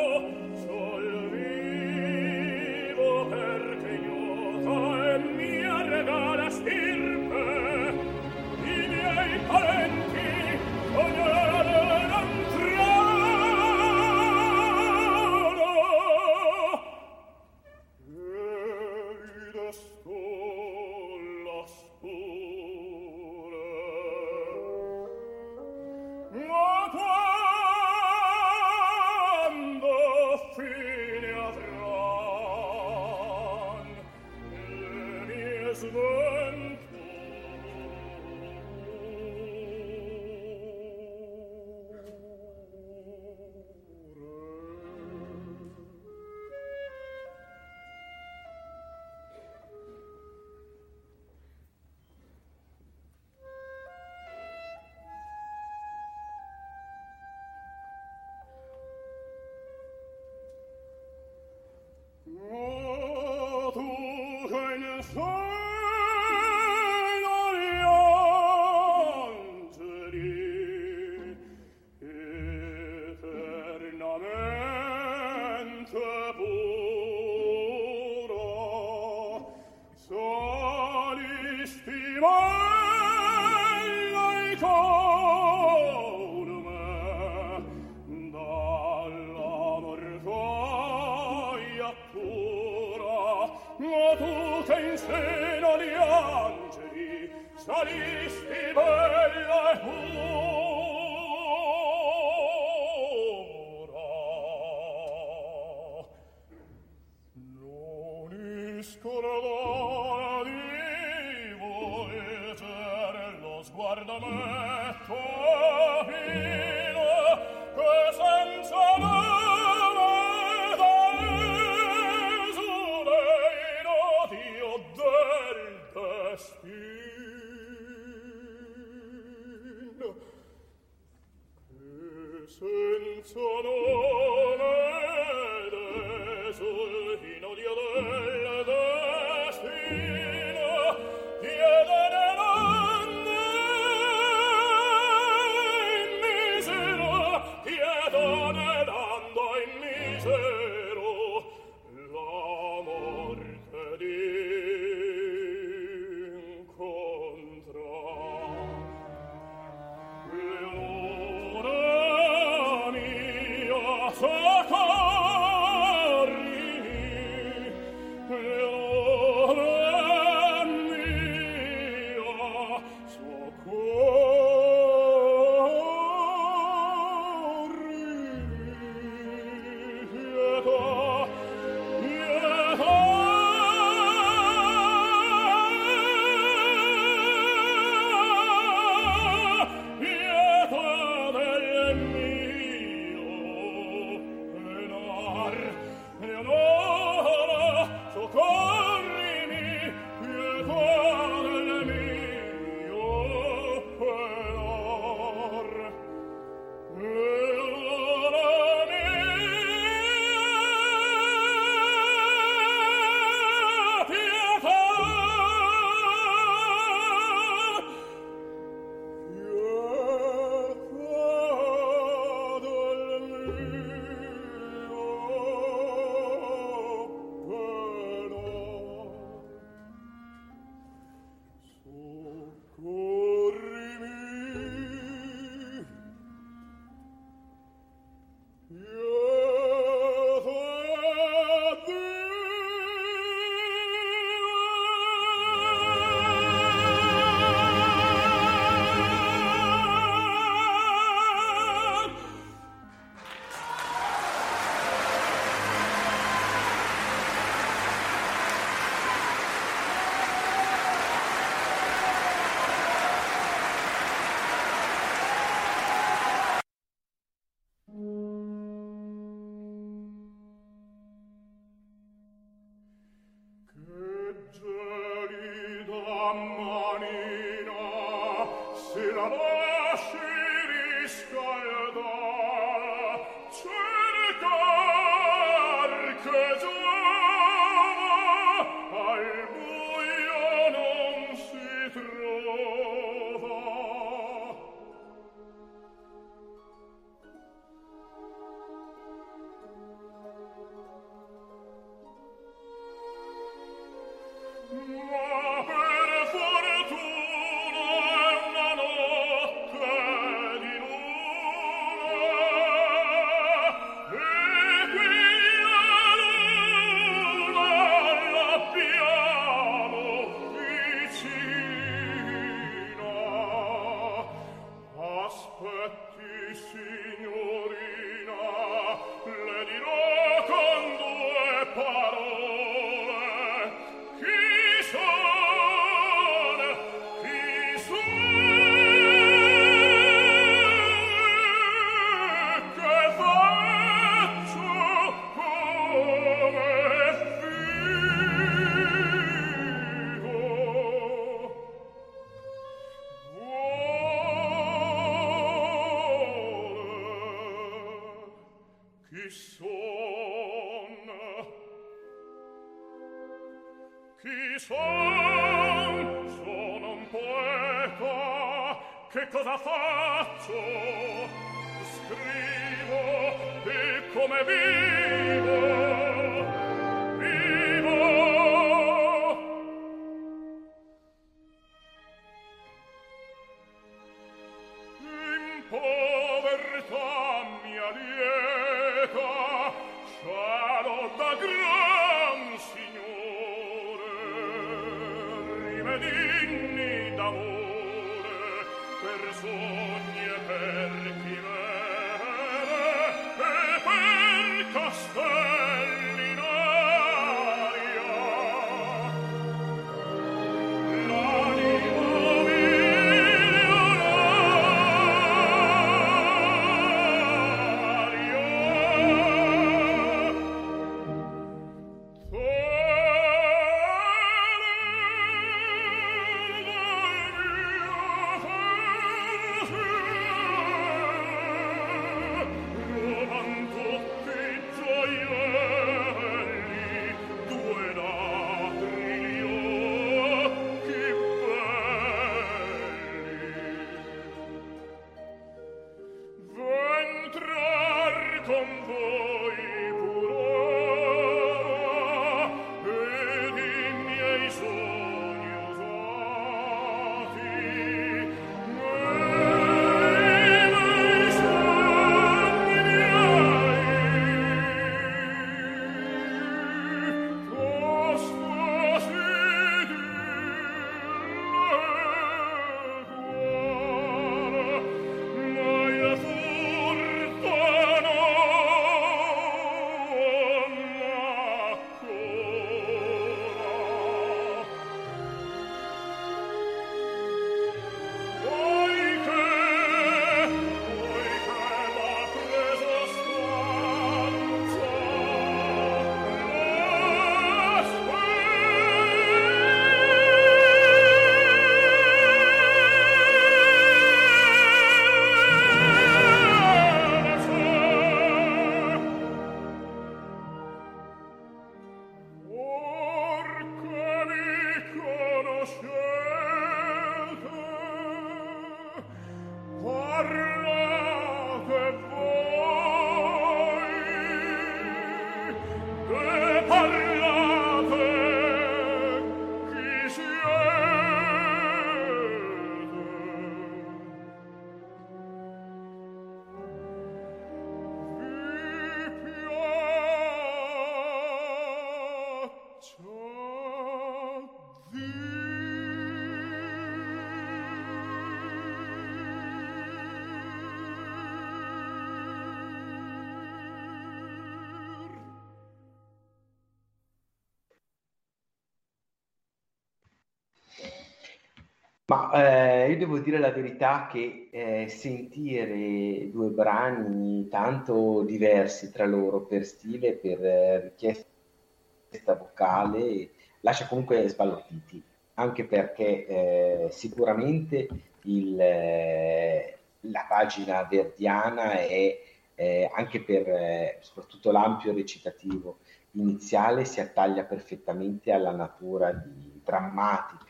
Ma eh, io devo dire la verità che eh, sentire due brani tanto diversi tra loro per stile, per eh, richiesta vocale, lascia comunque sbalorditi, anche perché eh, sicuramente il, eh, la pagina verdiana è eh, anche per soprattutto l'ampio recitativo iniziale si attaglia perfettamente alla natura di, drammatica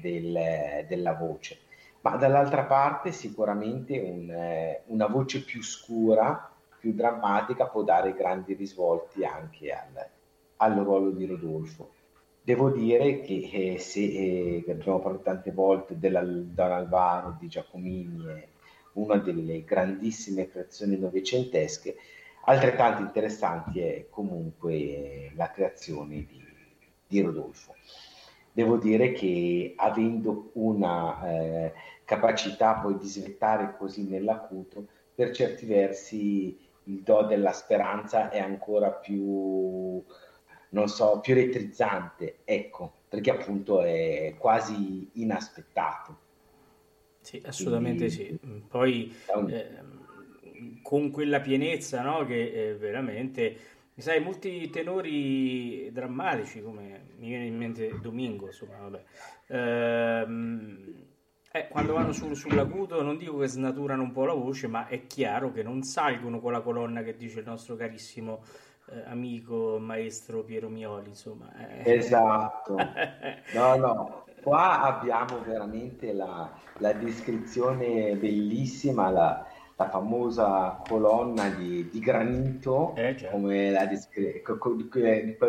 del, della voce, ma dall'altra parte sicuramente un, eh, una voce più scura, più drammatica può dare grandi risvolti anche al, al ruolo di Rodolfo. Devo dire che eh, se eh, abbiamo parlato tante volte della Don Alvaro di Giacomini, una delle grandissime creazioni novecentesche, altrettanto interessanti è comunque la creazione di, di Rodolfo. Devo dire che avendo una eh, capacità poi di svettare così nell'acuto, per certi versi il do della speranza è ancora più non so, più elettrizzante, ecco, perché appunto è quasi inaspettato. Sì, assolutamente Quindi, sì. Poi un... eh, con quella pienezza, no, che è veramente... Sai, molti tenori drammatici, come mi viene in mente Domingo, insomma, vabbè. Ehm, eh, quando vanno su, sull'acuto non dico che snaturano un po' la voce, ma è chiaro che non salgono con la colonna che dice il nostro carissimo eh, amico maestro Piero Mioli, insomma. Eh. Esatto. No, no, qua abbiamo veramente la, la descrizione bellissima, la, la, famosa colonna di, di granito, eh, certo. come la descri- quello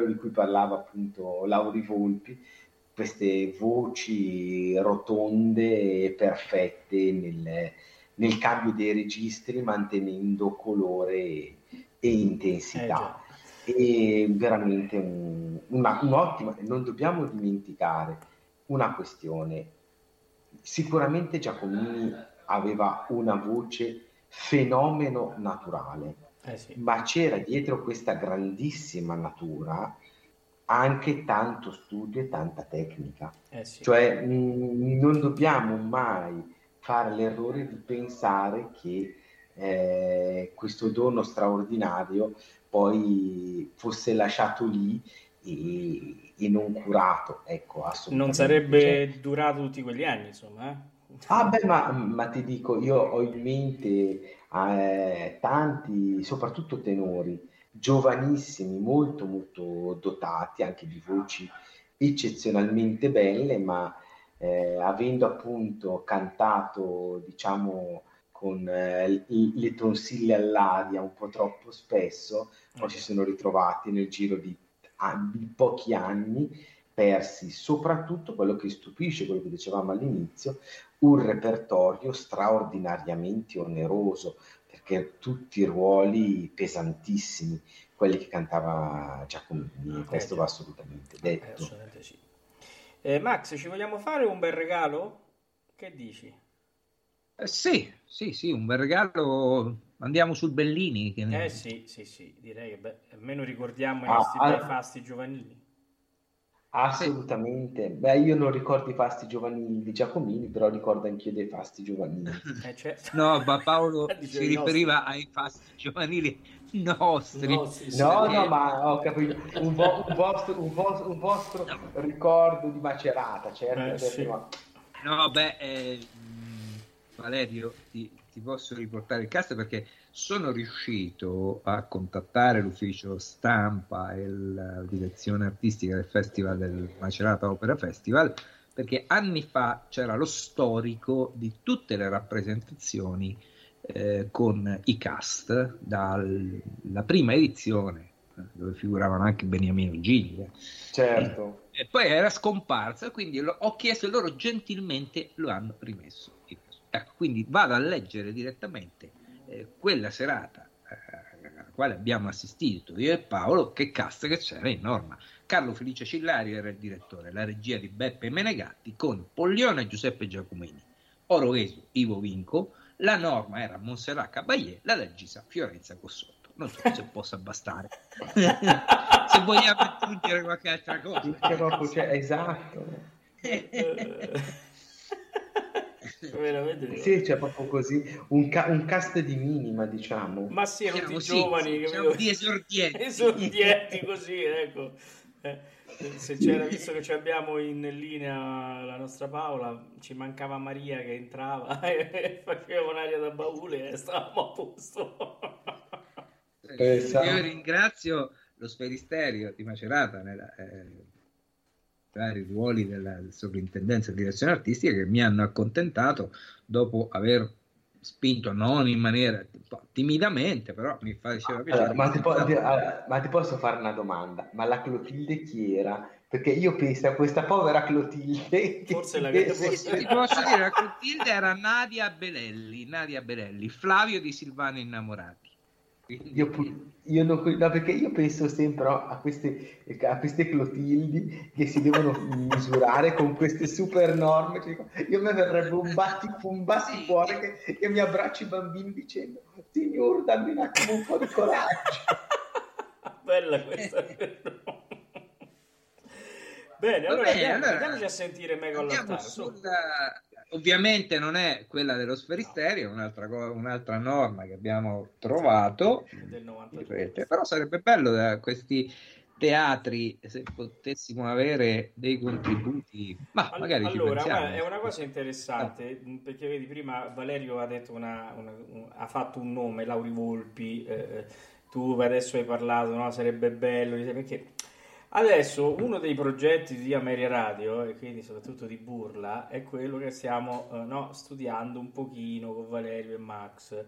di cui parlava appunto Lauri Volpi, queste voci rotonde e perfette nel, nel cambio dei registri mantenendo colore e intensità. Eh, è veramente un, una, un'ottima, non dobbiamo dimenticare una questione. Sicuramente Giacomini aveva una voce fenomeno naturale, eh sì. ma c'era dietro questa grandissima natura anche tanto studio e tanta tecnica. Eh sì. Cioè mh, non dobbiamo mai fare l'errore di pensare che eh, questo dono straordinario poi fosse lasciato lì e, e non curato. Ecco, non sarebbe cioè... durato tutti quegli anni, insomma. Eh? Ah, beh, ma, ma, ti dico, io ho in mente eh, tanti, soprattutto tenori, giovanissimi, molto, molto dotati, anche di voci eccezionalmente belle, ma eh, avendo appunto cantato, diciamo, con eh, le tonsille all'aria un po' troppo spesso, poi si sono ritrovati nel giro di, di pochi anni persi, soprattutto quello che stupisce, quello che dicevamo all'inizio, un repertorio straordinariamente oneroso, perché tutti i ruoli pesantissimi, quelli che cantava Giacomini, questo va assolutamente detto. Eh, assolutamente sì. eh, Max, ci vogliamo fare un bel regalo? Che dici? Eh, sì, sì, sì, un bel regalo. Andiamo sul Bellini. Che... Eh sì, sì, sì, direi che beh, almeno ricordiamo i ah, nostri ah, bei fasti giovanili. Assolutamente. Beh, io non ricordo i fasti giovanili di Giacomini, però ricordo anch'io dei fasti giovanili. Eh, certo. No, ma Paolo si riferiva ai fasti giovanili nostri. nostri no, no, ma ho capito. Un, vo- un, vostro, un, vostro, un vostro no. ricordo di Macerata, certo. Eh, sì. No, beh, eh, Valerio, ti, ti, posso riportare il cast perché sono riuscito a contattare l'ufficio stampa e la direzione artistica del Festival del Macerata Opera Festival perché anni fa c'era lo storico di tutte le rappresentazioni eh, con i cast dalla prima edizione dove figuravano anche Beniamino Giglia certo. E, e poi era scomparsa quindi lo, ho chiesto e loro gentilmente lo hanno rimesso Ecco, quindi vado a leggere direttamente eh, quella serata eh, alla quale abbiamo assistito io e Paolo, che cast che c'era in norma. Carlo Felice Cillario era il direttore, la regia di Beppe Menegatti con Poglione e Giuseppe Giacomini, Oroesu, Ivo Vinco, la norma era Monserrat Caballé, la regista Fiorenza Cossotto. Non so se possa bastare. se vogliamo aggiungere qualche altra cosa. Esatto. Veramente sì, c'è proprio così un, ca- un, cast di minima, diciamo. Ma sì, tutti i giovani, siamo di esordienti. esordienti così, ecco. Eh, se c'era, visto che abbiamo in linea la nostra Paola, ci mancava Maria che entrava e faceva un'aria da baule e stavamo a posto. Esatto. Io ringrazio lo sferisterio di Macerata nella, eh, vari ruoli della sovrintendenza e direzione artistica che mi hanno accontentato dopo aver spinto non in maniera timidamente, però mi faceva piacere. Allora, ma, ti po- allora, ma, ti posso fare una domanda? Ma la Clotilde chi era? Perché io penso a questa povera Clotilde. Forse la che sì, sì, ti posso dire, la Clotilde era Nadia Belelli, Nadia Belelli, Flavio di Silvano Innamorati. Io, io non, no, perché io penso sempre a queste, a queste Clotildi che si devono misurare con queste super norme. Cioè, io mi verrebbe un batti, un batti cuore che, che, mi abbracci i bambini dicendo: Signor, dammi un attimo un po' di coraggio. Bella questa. Bene, allora, bene, andiamo, allora andiamoci a sentire Mego all'altare. Sulla, ovviamente non è quella dello sferisterio, un'altra, un'altra norma che abbiamo trovato, rete, però sarebbe bello da questi teatri se potessimo avere dei contributi ma All- magari allora guarda, è una cosa interessante ah. perché vedi prima Valerio ha detto una, una, un, ha fatto un nome Lauri Volpi eh, tu adesso hai parlato no? sarebbe bello perché Adesso uno dei progetti di Ameria Radio, e quindi soprattutto di Burla, è quello che stiamo eh, no, studiando un pochino con Valerio e Max.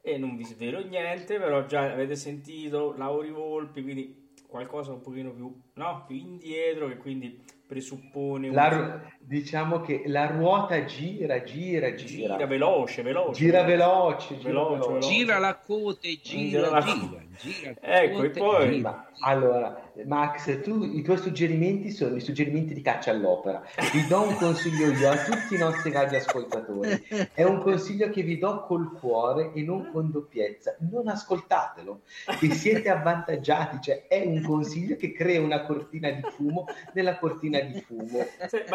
E non vi svelo niente, però già avete sentito Lauri Volpi, quindi qualcosa un pochino più, no, più indietro, che quindi presuppone... La, un... Diciamo che la ruota gira, gira, gira. Gira veloce, veloce. Gira veloce, gira, veloce, veloce. gira la cote, gira, gira, gira, gira ecco, e poi... Ma, allora, Max, tu, i tuoi suggerimenti sono i suggerimenti di caccia all'opera. Vi do un consiglio io a tutti i nostri radioascoltatori. È un consiglio che vi do col cuore e non con doppiezza. Non ascoltatelo, che siete avvantaggiati. Cioè, è un consiglio che crea una cortina di fumo nella cortina di fumo.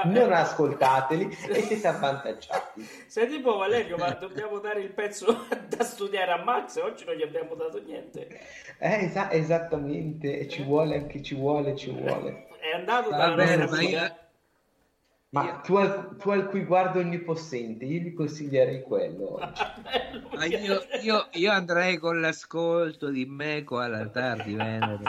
Non ascoltateli e siete avvantaggiati. Sei tipo Valerio, ma dobbiamo dare il pezzo da studiare a Max. Oggi non gli abbiamo dato niente. Eh, es- esattamente, ci vuole anche ci vuole, ci vuole. È andato dalla bene, ma, io... ma tu, al, tu al cui guardo onnipossente, io gli consiglierei quello. ma io, io, io, andrei con l'ascolto di Meco all'altar di Venere.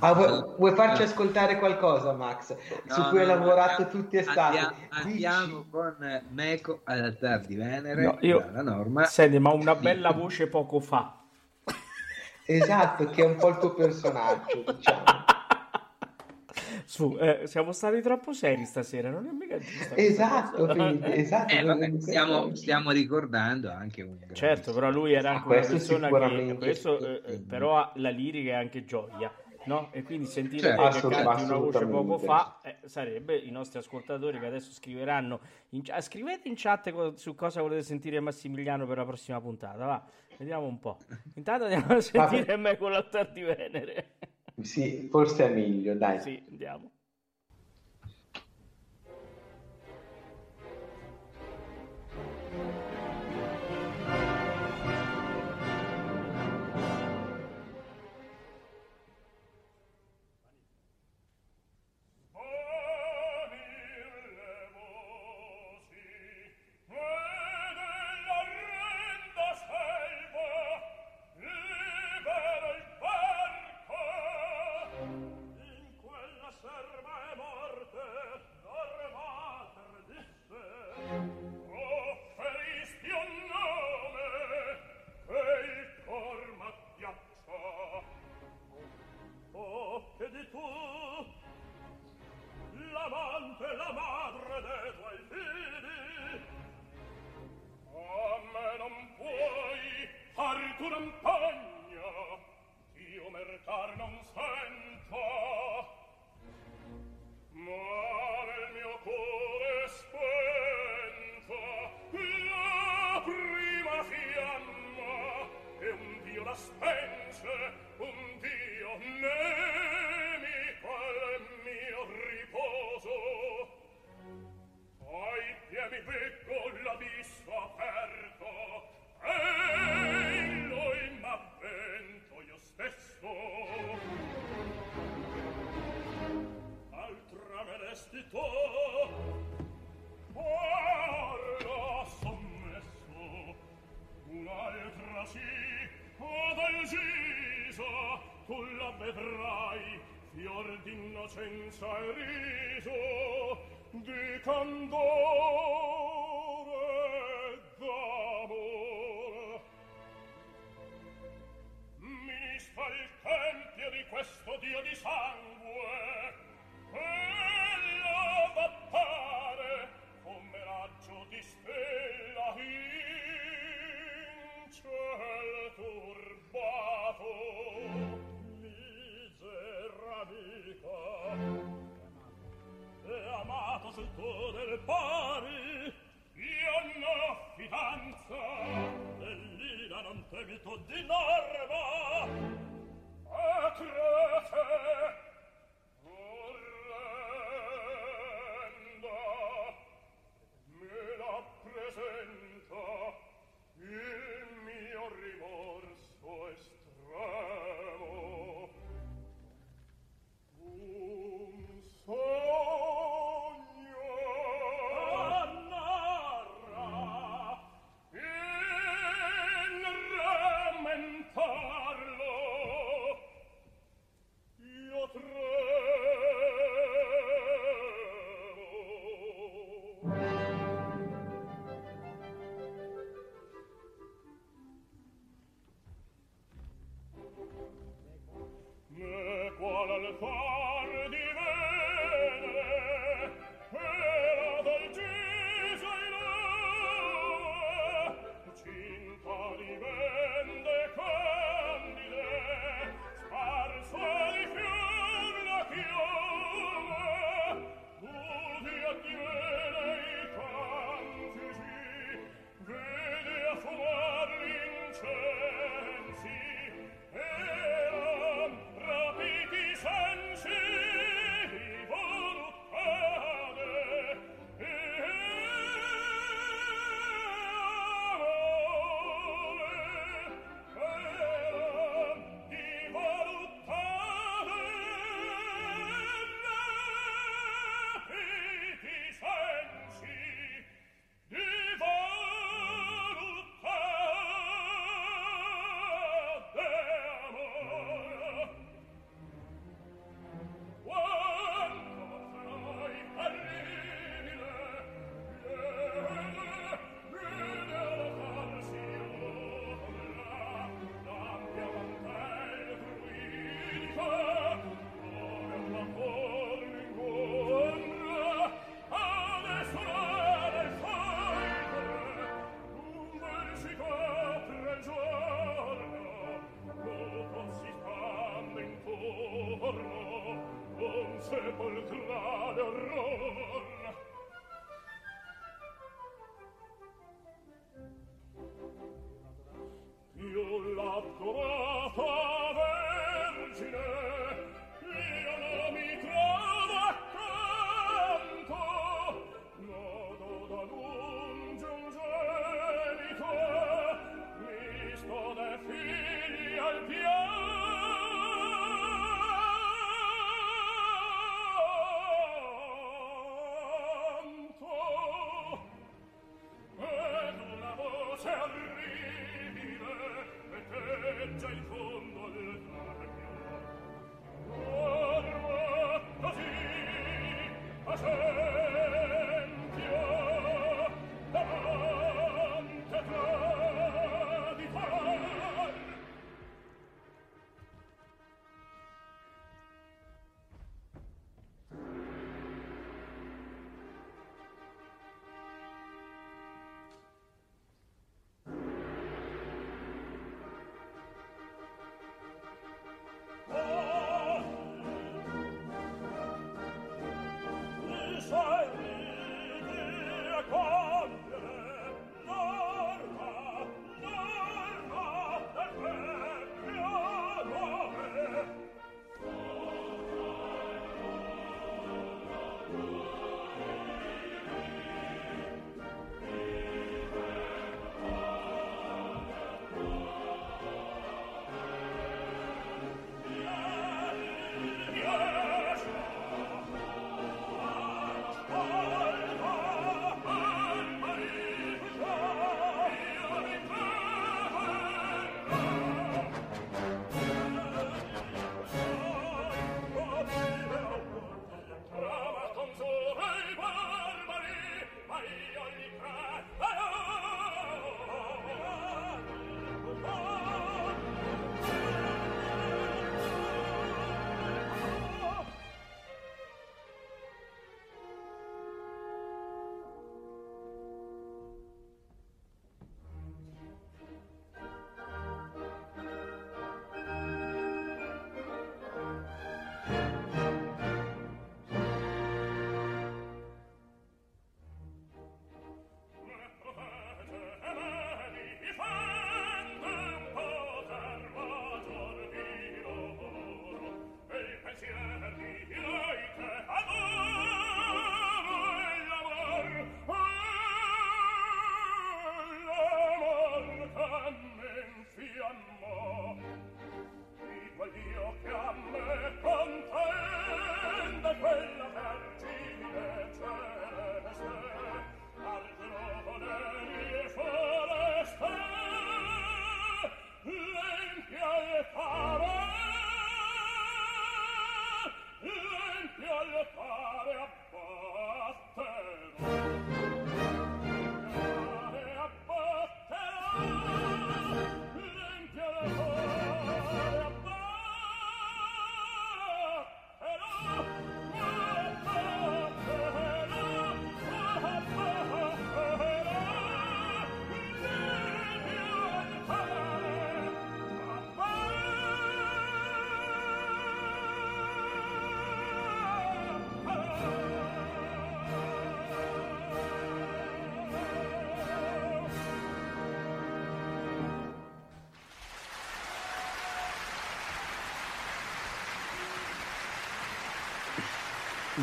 Ah, vuoi, vuoi, farci ascoltare qualcosa, Max? No, su cui hai lavorato andiamo, tutti estati. Andiamo, andiamo con Meco all'altar di Venere. No, io, la norma. Senti, ma una bella voce poco fa. Esatto, che è un po' il tuo personaggio, diciamo. Su, eh, siamo stati troppo seri stasera, non è mica giusto. Esatto, quindi, esatto. Eh, vabbè, stiamo, stiamo, ricordando anche un Certo, però lui era anche ah, una persona che questo, eh, però la lirica è anche gioia. No? E quindi sentire certo, che canti una voce poco fa eh, sarebbe i nostri ascoltatori che adesso scriveranno in, scrivete in chat su cosa volete sentire Massimiliano per la prossima puntata va vediamo un po' intanto andiamo a sentire me con l'altar di Venere sì, forse è meglio, dai. Sì, andiamo.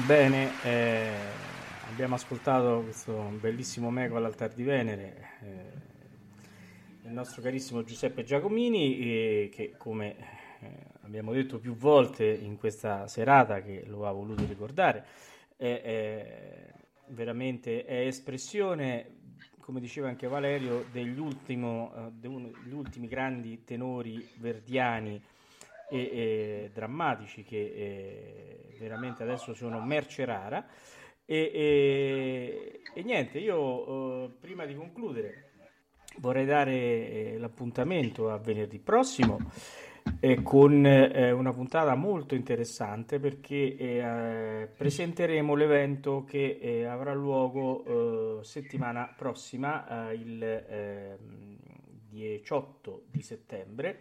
Bene, eh, abbiamo ascoltato questo bellissimo Meco all'altar di Venere, eh, il nostro carissimo Giuseppe Giacomini, eh, che come abbiamo detto più volte in questa serata, che lo ha voluto ricordare, è, veramente è espressione, come diceva anche Valerio, degli, ultimo, uh, degli ultimi grandi tenori verdiani e, e drammatici che eh, veramente adesso sono merce rara. E, e, e niente, io eh, prima di concludere vorrei dare eh, l'appuntamento a venerdì prossimo eh, con eh, una puntata molto interessante perché eh, presenteremo l'evento che eh, avrà luogo settimana prossima, il 18 ehm, di settembre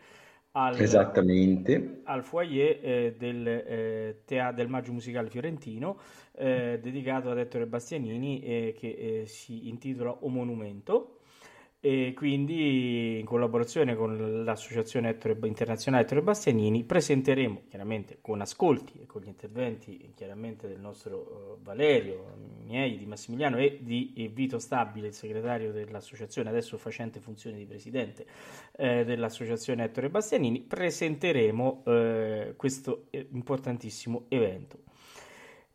al, Esattamente. al foyer eh, del, eh, tea- del Maggio Musicale Fiorentino eh, dedicato ad Ettore Bastianini eh, che eh, si intitola O Monumento e quindi in collaborazione con l'associazione Ettore, internazionale Ettore Bastianini presenteremo chiaramente con ascolti e con gli interventi chiaramente del nostro uh, Valerio, miei, di Massimiliano e di Vito Stabile, il segretario dell'associazione, adesso facente funzione di presidente eh, dell'associazione Ettore Bastianini, presenteremo eh, questo eh, importantissimo evento.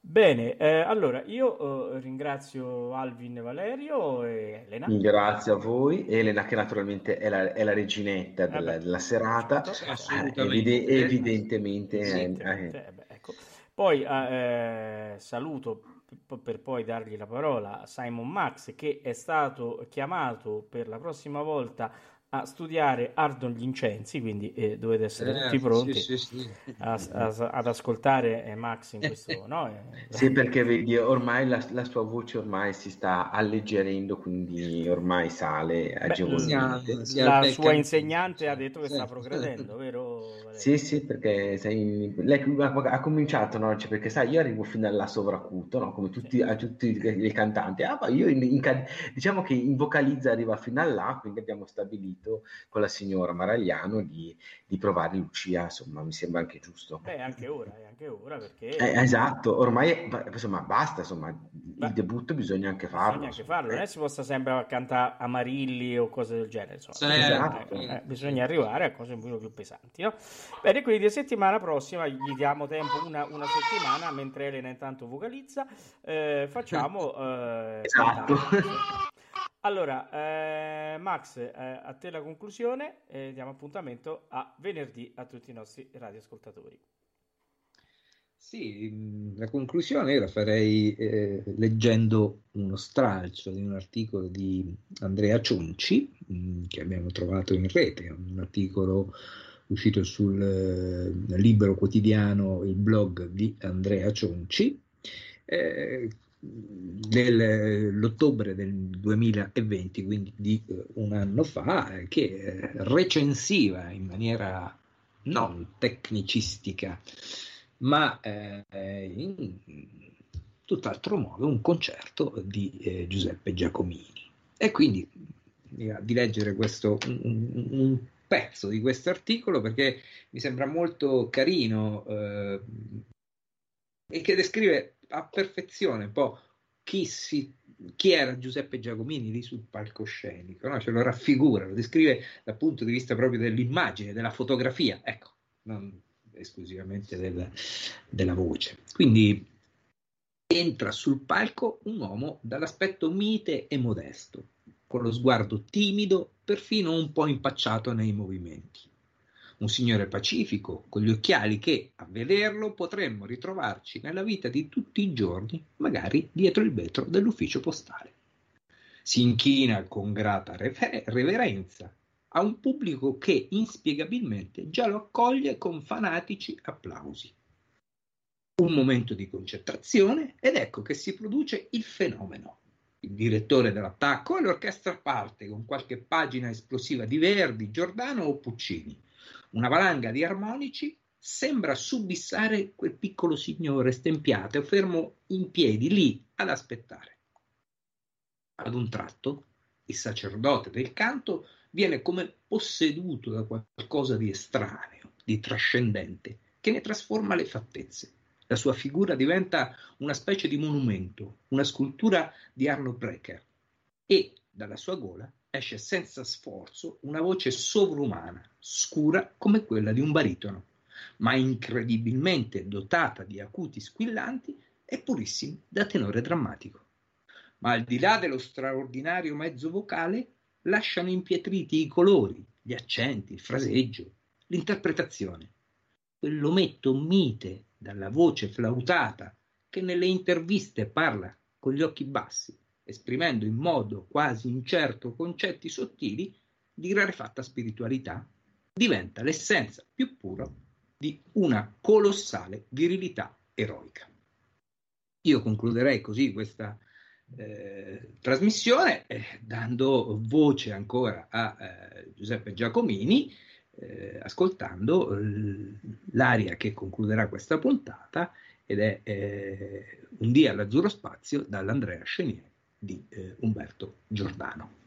Bene, eh, allora io eh, ringrazio Alvin e Valerio e Elena. Grazie a voi, Elena che naturalmente è la, è la reginetta della, della serata, certo, Evide- evidentemente. Sì, eh, eh. Beh, ecco. Poi eh, saluto per poi dargli la parola a Simon Max che è stato chiamato per la prossima volta a studiare Ardon gli incensi, quindi eh, dovete essere eh, tutti pronti sì, sì, sì. A, a, ad ascoltare eh, Max in questo... no? Eh, sì, perché vedi, ormai la, la, sua voce ormai si sta alleggerendo, quindi ormai sale agevolmente. Beh, la sua insegnante ha detto che sta progredendo, vero? Sì, sì, perché sei, lei ha cominciato, no? Cioè, perché sai, io arrivo fino alla sovracuto, no? come tutti, a tutti i cantanti. Ah, io in, in, diciamo che in vocalizza arriva fino a là, quindi abbiamo stabilito stabilito con la signora Maragliano di, di provare Lucia, insomma, mi sembra anche giusto. Beh, anche ora, è anche ora perché... Eh, esatto, ormai insomma basta, insomma, Beh, il debutto bisogna anche farlo. Bisogna anche farlo, non è che si possa sempre cantare Amarilli o cose del genere, insomma. Sì, esatto. eh, eh, bisogna arrivare a cose un po' più pesanti, no? Bene, quindi la settimana prossima gli diamo tempo una, una settimana, mentre Elena intanto vocalizza, eh, facciamo... Eh, esatto. Allora, eh, Max, eh, a te la conclusione e diamo appuntamento a venerdì a tutti i nostri radioascoltatori. Sì, la conclusione la farei eh, leggendo uno stralcio di un articolo di Andrea Cionci mh, mm, che abbiamo trovato in rete, un articolo uscito sul eh, libero quotidiano, il blog di Andrea Cionci, eh, dell'ottobre del 2020, quindi di uh, un anno fa, eh, che eh, recensiva in maniera non tecnicistica, ma eh, in tutt'altro modo un concerto di eh, Giuseppe Giacomini. E quindi di leggere questo, un, un, pezzo di questo articolo perché mi sembra molto carino eh, e che descrive a perfezione un po' chi, si, chi era Giuseppe Giacomini lì sul palcoscenico, no? ce lo raffigura, lo descrive dal punto di vista proprio dell'immagine, della fotografia, ecco, non esclusivamente del, della voce. Quindi entra sul palco un uomo dall'aspetto mite e modesto, con lo sguardo timido, perfino un po' impacciato nei movimenti un signore pacifico, con gli occhiali che, a vederlo, potremmo ritrovarci nella vita di tutti i giorni, magari dietro il vetro dell'ufficio postale. Si inchina con grata rever- reverenza a un pubblico che inspiegabilmente già lo accoglie con fanatici applausi. Un momento di concentrazione ed ecco che si produce il fenomeno. Il direttore dell'attacco e l'orchestra parte con qualche pagina esplosiva di Verdi, Giordano o Puccini una valanga di armonici sembra subissare quel piccolo signore stempiato, fermo in piedi lì ad aspettare. Ad un tratto, il sacerdote del canto viene come posseduto da qualcosa di estraneo, di trascendente, che ne trasforma le fattezze. La sua figura diventa una specie di monumento, una scultura di Arno Brecker e dalla sua gola esce senza sforzo una voce sovrumana, scura come quella di un baritono, ma incredibilmente dotata di acuti squillanti e purissimi da tenore drammatico. Ma al di là dello straordinario mezzo vocale, lasciano impietriti i colori, gli accenti, il fraseggio, l'interpretazione. Quell'ometto mite dalla voce flautata che nelle interviste parla con gli occhi bassi, esprimendo in modo quasi incerto concetti sottili di rarefatta spiritualità, diventa l'essenza più pura di una colossale virilità eroica. Io concluderei così questa eh, trasmissione eh, dando voce ancora a eh, Giuseppe Giacomini eh, ascoltando l'aria che concluderà questa puntata ed è eh, Un dia all'azzurro spazio dall'Andrea Chenier di eh, Umberto Giordano.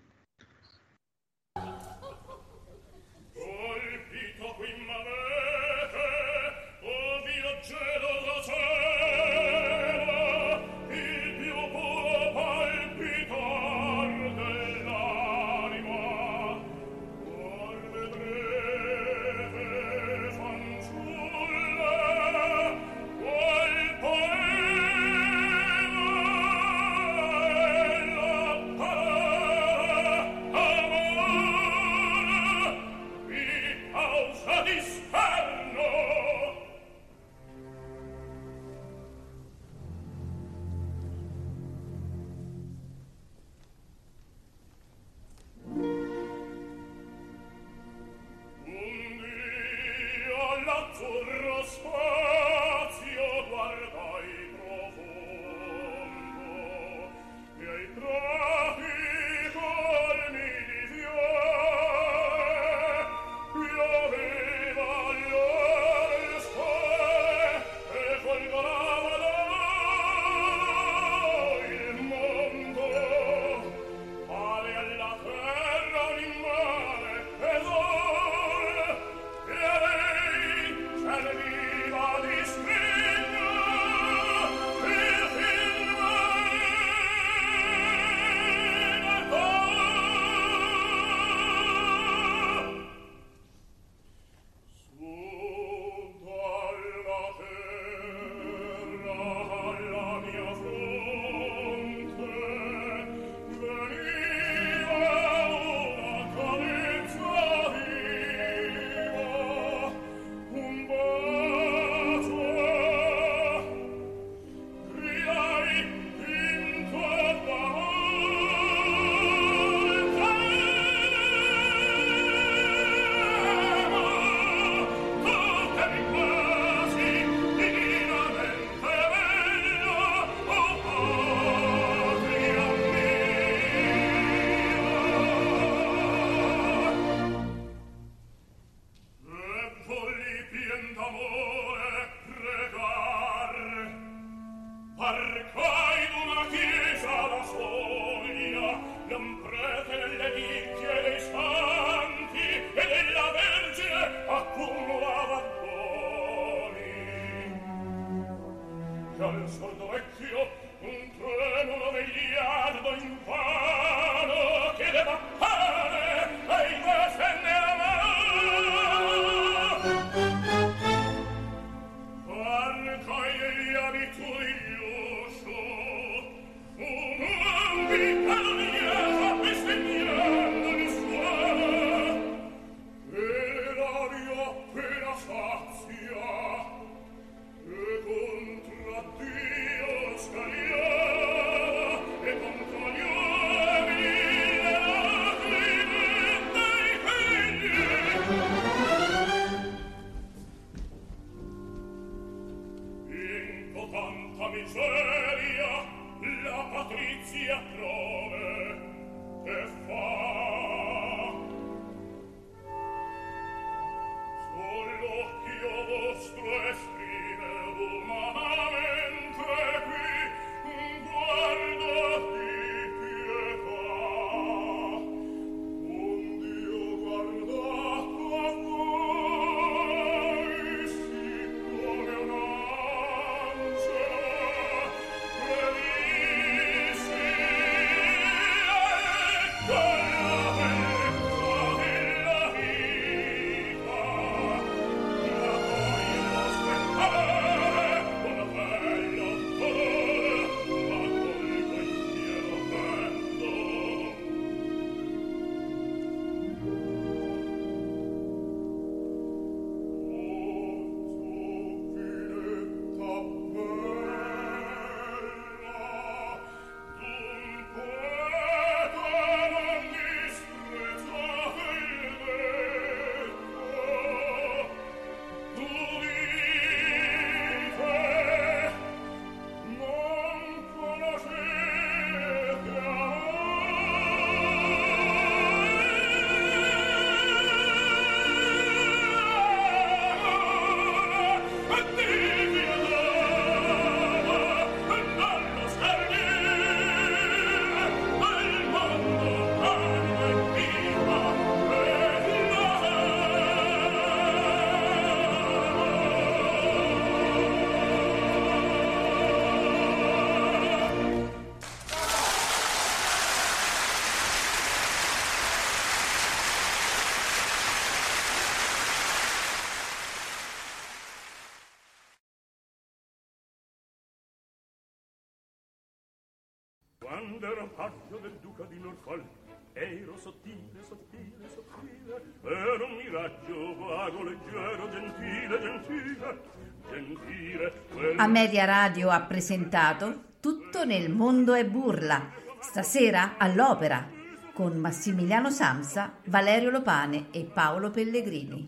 Quando ero paggio del duca di Norfolk ero sottile, sottile, sottile ero un miraggio vago, leggero, gentile, gentile gentile. A Media Radio ha presentato Tutto nel mondo è burla stasera all'opera con Massimiliano Samsa, Valerio Lopane e Paolo Pellegrini